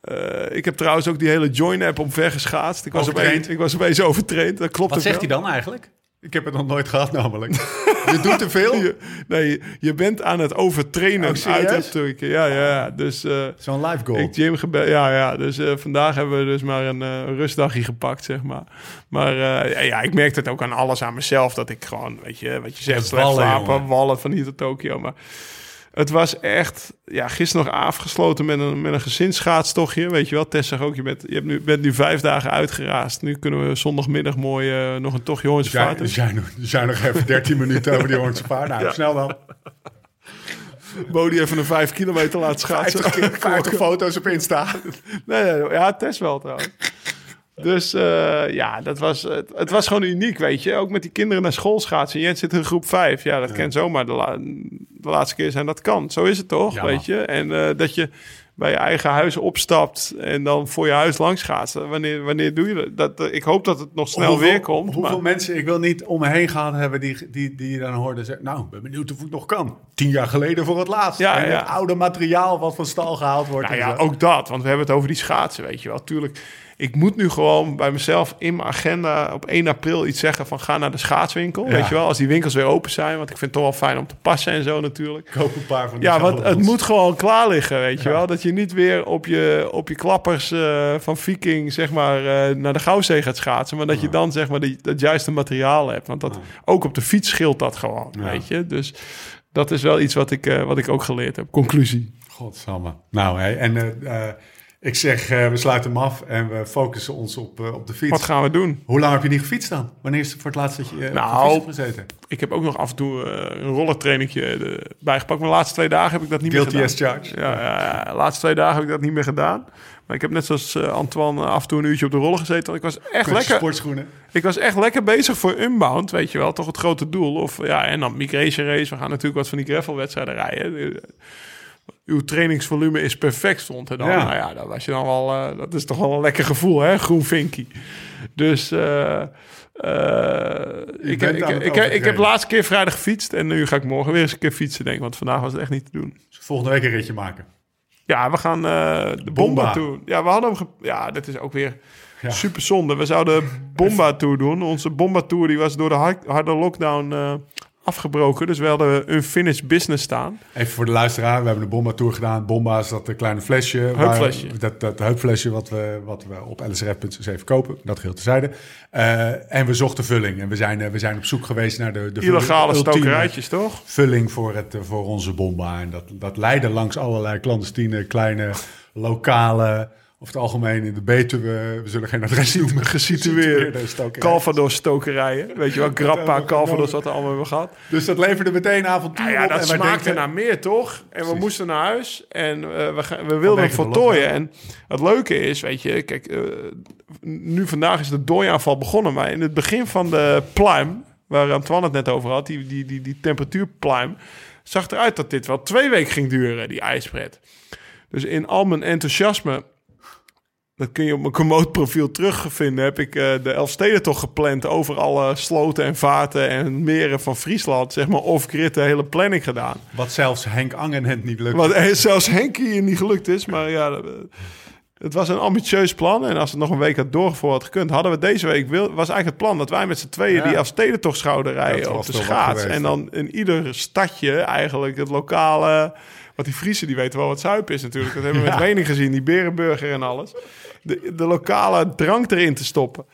Eh, ik heb trouwens ook die hele Join-app omvergeschaatst. Ik was, opeens, ik was opeens overtraind. Dat klopt Wat zegt hij dan eigenlijk? Ik heb het nog nooit gehad namelijk. je doet te veel. Je, nee, je bent aan het overtrainen. Oh, uit het- ja, ja, ja. Dus eh, Zo'n live goal. ik gym gebeld. Ja, ja. Dus eh, vandaag hebben we dus maar een eh, rustdagje gepakt, zeg maar. Maar ja, ik merk het ook aan alles aan mezelf. Dat ik gewoon, weet je, wat je zegt, slecht slapen, jongen. wallen van hier tot Tokio. Maar het was echt, ja, gisteren nog afgesloten met een, met een gezinsschaatstochtje. Weet je wel, Tess zegt ook, je, bent, je hebt nu, bent nu vijf dagen uitgeraasd. Nu kunnen we zondagmiddag mooi eh, nog een tochtje Hoornse vaart er, zijn, nog- zijn nog even 13 minuten over die Hoornse paard. Nou, Ja. snel dan. Bodie even een vijf kilometer laten schaatsen. 50, keer- 50 foto's op Insta. Nee, nee, ja, Tess wel trouwens. Dus eh, ja, dat was, het, het was gewoon uniek, weet je. Ook met die kinderen naar school schaatsen. Jens zit in groep 5. Ja, dat kan zomaar de, la- de laatste keer zijn. Dat kan. Zo is het toch, Ja, weet je. En eh, dat je bij je eigen huis opstapt en dan voor je huis langs schaatsen. Wanneer, wanneer doe je dat? dat? eh, Ik hoop dat het nog snel Hoeveel- weer komt. Hoeveel maar- mensen, ik wil niet om me heen gehad hebben die, die, die dan hoorden zeggen... Nou, ik ben benieuwd of ik nog kan. Tien jaar geleden voor het laatst. Ja, en ja. het oude materiaal wat van stal gehaald wordt. Nou ja, zo. ook dat. Want we hebben het over die schaatsen, weet je wel. Tuurlijk, ik moet nu gewoon bij mezelf in mijn agenda op 1 april iets zeggen van ga naar de schaatswinkel. Ja. Weet je wel, als die winkels weer open zijn. Want ik vind het toch wel fijn om te passen en zo natuurlijk. Koop een paar van die Ja, want het moet gewoon klaar liggen, weet je wel. Dat je niet weer op je, op je klappers eh, van Viking, zeg maar, eh, naar de Gouwzee gaat schaatsen. Maar dat je dan, zeg maar, die, dat juiste materiaal hebt. Want dat, ook op de fiets scheelt dat gewoon, weet je. Dus dat is wel iets wat ik, eh, wat ik ook geleerd heb. Conclusie. Godsamme. Nou, hè, en ik zeg, eh, we sluiten hem af en we focussen ons op, eh, op de fiets. Wat gaan we doen? Hoe lang heb je niet gefietst dan? Wanneer is het voor het laatst dat je op Nou, fiets hebt gezeten? Ik heb ook nog af en toe een rollertrainingje bijgepakt. Maar de laatste twee dagen heb ik dat niet Guilty meer as gedaan. charged. Ja, ja, ja, de laatste twee dagen heb ik dat niet meer gedaan. Maar ik heb net zoals Antoine af en toe een uurtje op de roller gezeten. Want ik was echt Met lekker. sportschoenen. Ik was echt lekker bezig voor Unbound, weet je wel. Toch het grote doel. Of ja, en dan Migration Race. We gaan natuurlijk wat van die gravelwedstrijden rijden. Uw trainingsvolume is perfect, stond er dan. Ja. Nou ja, dat was je dan wel. eh, dat is toch wel een lekker gevoel, hè? Groen vinkie. Dus eh, ik, bent ik, ik, ik, heb overtrainen. de laatste keer vrijdag gefietst. En nu ga ik morgen weer eens een keer fietsen, denk ik. Want vandaag was het echt niet te doen. Dus volgende week een ritje maken. Ja, we gaan de Bomba. Tour. Ja, we hadden hem... Ja, dat is ook weer Ja. super zonde. We zouden Bomba Tour doen. Onze Bomba Tour die was door de hard- harde lockdown afgebroken. Dus we hadden unfinished business staan. Even voor de luisteraar, we hebben een Bomba Tour gedaan. Bomba is dat eh, kleine flesje. Heupflesje. waar- Dat, dat heupflesje wat we, wat we op lsrf.cc verkopen. Dat geheel tezijde. Eh en we zochten vulling. En we zijn, eh, we zijn op zoek geweest naar de, de Illegale stokerijtjes, toch? vulling voor, het, voor onze Bomba. En dat, dat leidde langs allerlei clandestine, kleine, lokale... Of het algemeen in de Betuwe, we zullen geen adres noemen. Gesitueerde stokerijen. Calvados stokerijen. Weet je wel, Grappa, Calvados, wat we allemaal hebben gehad. Dus dat leverde meteen avontuur Nou ja, op. dat en smaakte denken- naar meer, toch? En we moesten naar huis en eh, we, we wilden het voltooien. En het leuke is, weet je, kijk, eh, nu vandaag is de dooiaanval begonnen, maar in het begin van de pluim, waar Antoine het net over had, die, die, die, die temperatuurpluim, zag eruit dat dit wel twee weken ging duren, die ijspret. Dus in al mijn enthousiasme, dat kun je op mijn Komoot-profiel terugvinden, heb ik eh, de Elfstedentocht gepland over alle sloten en vaarten en meren van Friesland, zeg maar off-grid de hele planning gedaan. Wat zelfs Henk Angenhent niet lukte. Wat eh, zelfs Henk hier niet gelukt is. Maar ja, eh, het was een ambitieus plan. En als het nog een week had doorgevoerd had gekund, hadden we deze week... Wil, was eigenlijk het plan dat wij met z'n tweeën Ja. die Afstedentocht zouden Dat rijden op de toch schaats. en dan in ieder stadje eigenlijk het lokale... Want die Friesen die weten wel wat zuip is natuurlijk. Dat hebben we met. Wening gezien, die Berenburger en alles. De, de lokale drank erin te stoppen.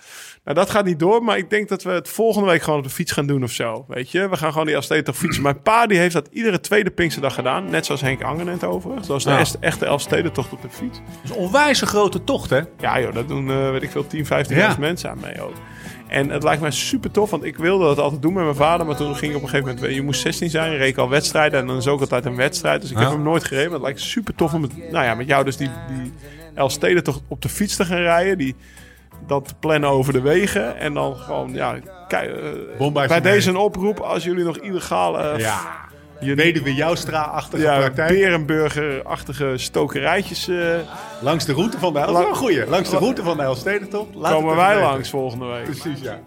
Nou, dat gaat niet door, maar ik denk dat we het volgende week gewoon op de fiets gaan doen of zo. Weet je, we gaan gewoon die Elfstedentocht fietsen. Mijn pa die heeft dat iedere tweede Pinksterdag gedaan. Net zoals Henk Anger net overigens. Dat was de Ja. echte Elfstedentocht op de fiets. Dat is een onwijs grote tocht, hè? Ja joh, dat doen, eh, weet ik veel, 10, 15 Ja. mensen aan mee ook. En het lijkt mij super tof, want ik wilde dat altijd doen met mijn vader. Maar toen ging op een gegeven moment, je moest 16 zijn, reed ik al wedstrijden. En dan is ook altijd een wedstrijd. Dus ik Ja. heb hem nooit gereden. Maar het lijkt super tof om met, nou ja, met jou dus die, die Elfstedentocht op de fiets te gaan rijden. Die, dat plannen over de wegen. En dan gewoon, ja, kijk, eh, bij deze een oproep. Als jullie nog illegaal... eh, Ja. Je Weduwe Joustra-achtige ja, praktijk. Berenburger-achtige stokerijtjes eh, Langs de route van de... Dat is wel een goeie. Langs de route van de Elfstedentocht. Laat komen wij weten. langs volgende week. Precies, ja.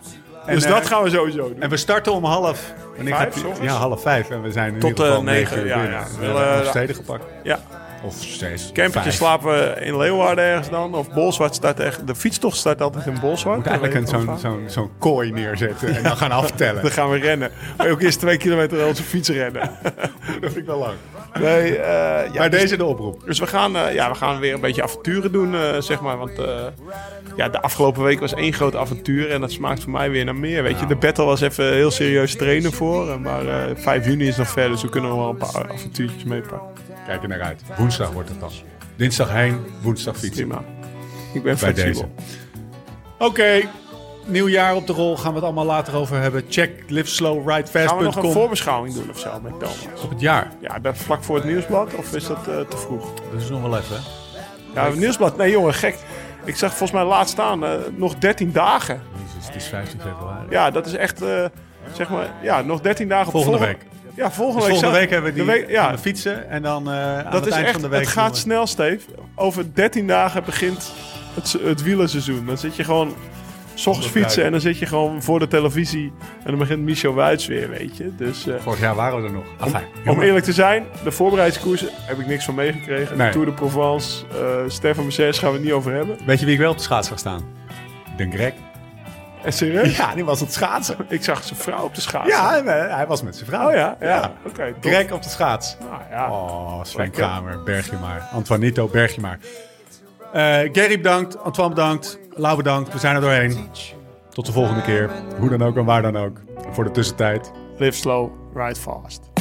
En, Dus eh, dat gaan we sowieso doen. En we starten om half... Vijf, gaat? Ja, half vijf. En we zijn in Tot, ieder geval eh, negen negen, uur ja, binnen. ja. We hebben Elfsteden gepakt. Ja. Of steeds. Campertje vijf. slapen we in Leeuwarden ergens dan. Of Bolsward start echt. De fietstocht start altijd in Bolsward. moet eigenlijk zo'n zo'n zo'n kooi neerzetten en dan gaan aftellen. Dan gaan we rennen. Maar ook eerst twee kilometer onze fiets rennen. dat vind ik wel lang. Nee, eh, ja, maar dus, deze de oproep. dus we gaan, eh, ja, we gaan weer een beetje avonturen doen, eh, zeg maar. Want ja, de afgelopen week was één groot avontuur. En dat smaakt voor mij weer naar meer. Weet je, de battle was even heel serieus trainen voor. Maar eh 5 juni is nog ver, dus we kunnen nog wel een paar avontuurtjes meepakken. Kijk er naar uit. Woensdag wordt het dan. Dinsdag heen, woensdag fietsen. Prima. Ik ben Bij flexibel. Oké, nieuw jaar op de rol. Gaan we het allemaal later over hebben. Check liveslowridefast.com Gaan we nog een voorbeschouwing doen of zo met Thomas? op het jaar. Ja, dat vlak voor het nieuwsblad of is dat eh, te vroeg? Dat is nog wel even. Ja, het nieuwsblad. Nee, jongen, gek. Ik zag volgens mij laatst staan, eh, nog 13 dagen. Jezus, het is 15 februari. Ja, dat is echt, eh, zeg maar, ja, nog 13 dagen. op Volgende volgen- week. Ja, volgende Dus week. volgende zag- week hebben we die de week, ja, we fietsen. En dan eh aan dat het is eind echt, van de week... het gaat snel, Steve. Over 13 dagen begint het, het wielerseizoen. Dan zit je gewoon... S ochtends fietsen en dan zit je gewoon voor de televisie. En dan begint Michel Wuits weer, weet je. Dus eh, Vorig jaar waren we er nog. Enfin, om eerlijk te zijn, de voorbereidingskoersen heb ik niks van meegekregen. Nee. De Tour de Provence, eh Stefan Mercedes gaan we het niet over hebben. Weet je wie ik wel op de schaats zag staan? De Greg. En serieus? Ja, die was op het schaatsen. Ik zag zijn vrouw op de schaats. Ja, hij, hij was met zijn vrouw. Oh ja? Ja. Oké, op de schaats. Nou ja. Oh, Sven. Kramer, berg je maar. Antoinito, berg je maar. Eh Gary bedankt, Antoine bedankt, Lau bedankt. We zijn er doorheen. Tot de volgende keer. Hoe dan ook en waar dan ook. Voor de tussentijd. Live slow, ride fast.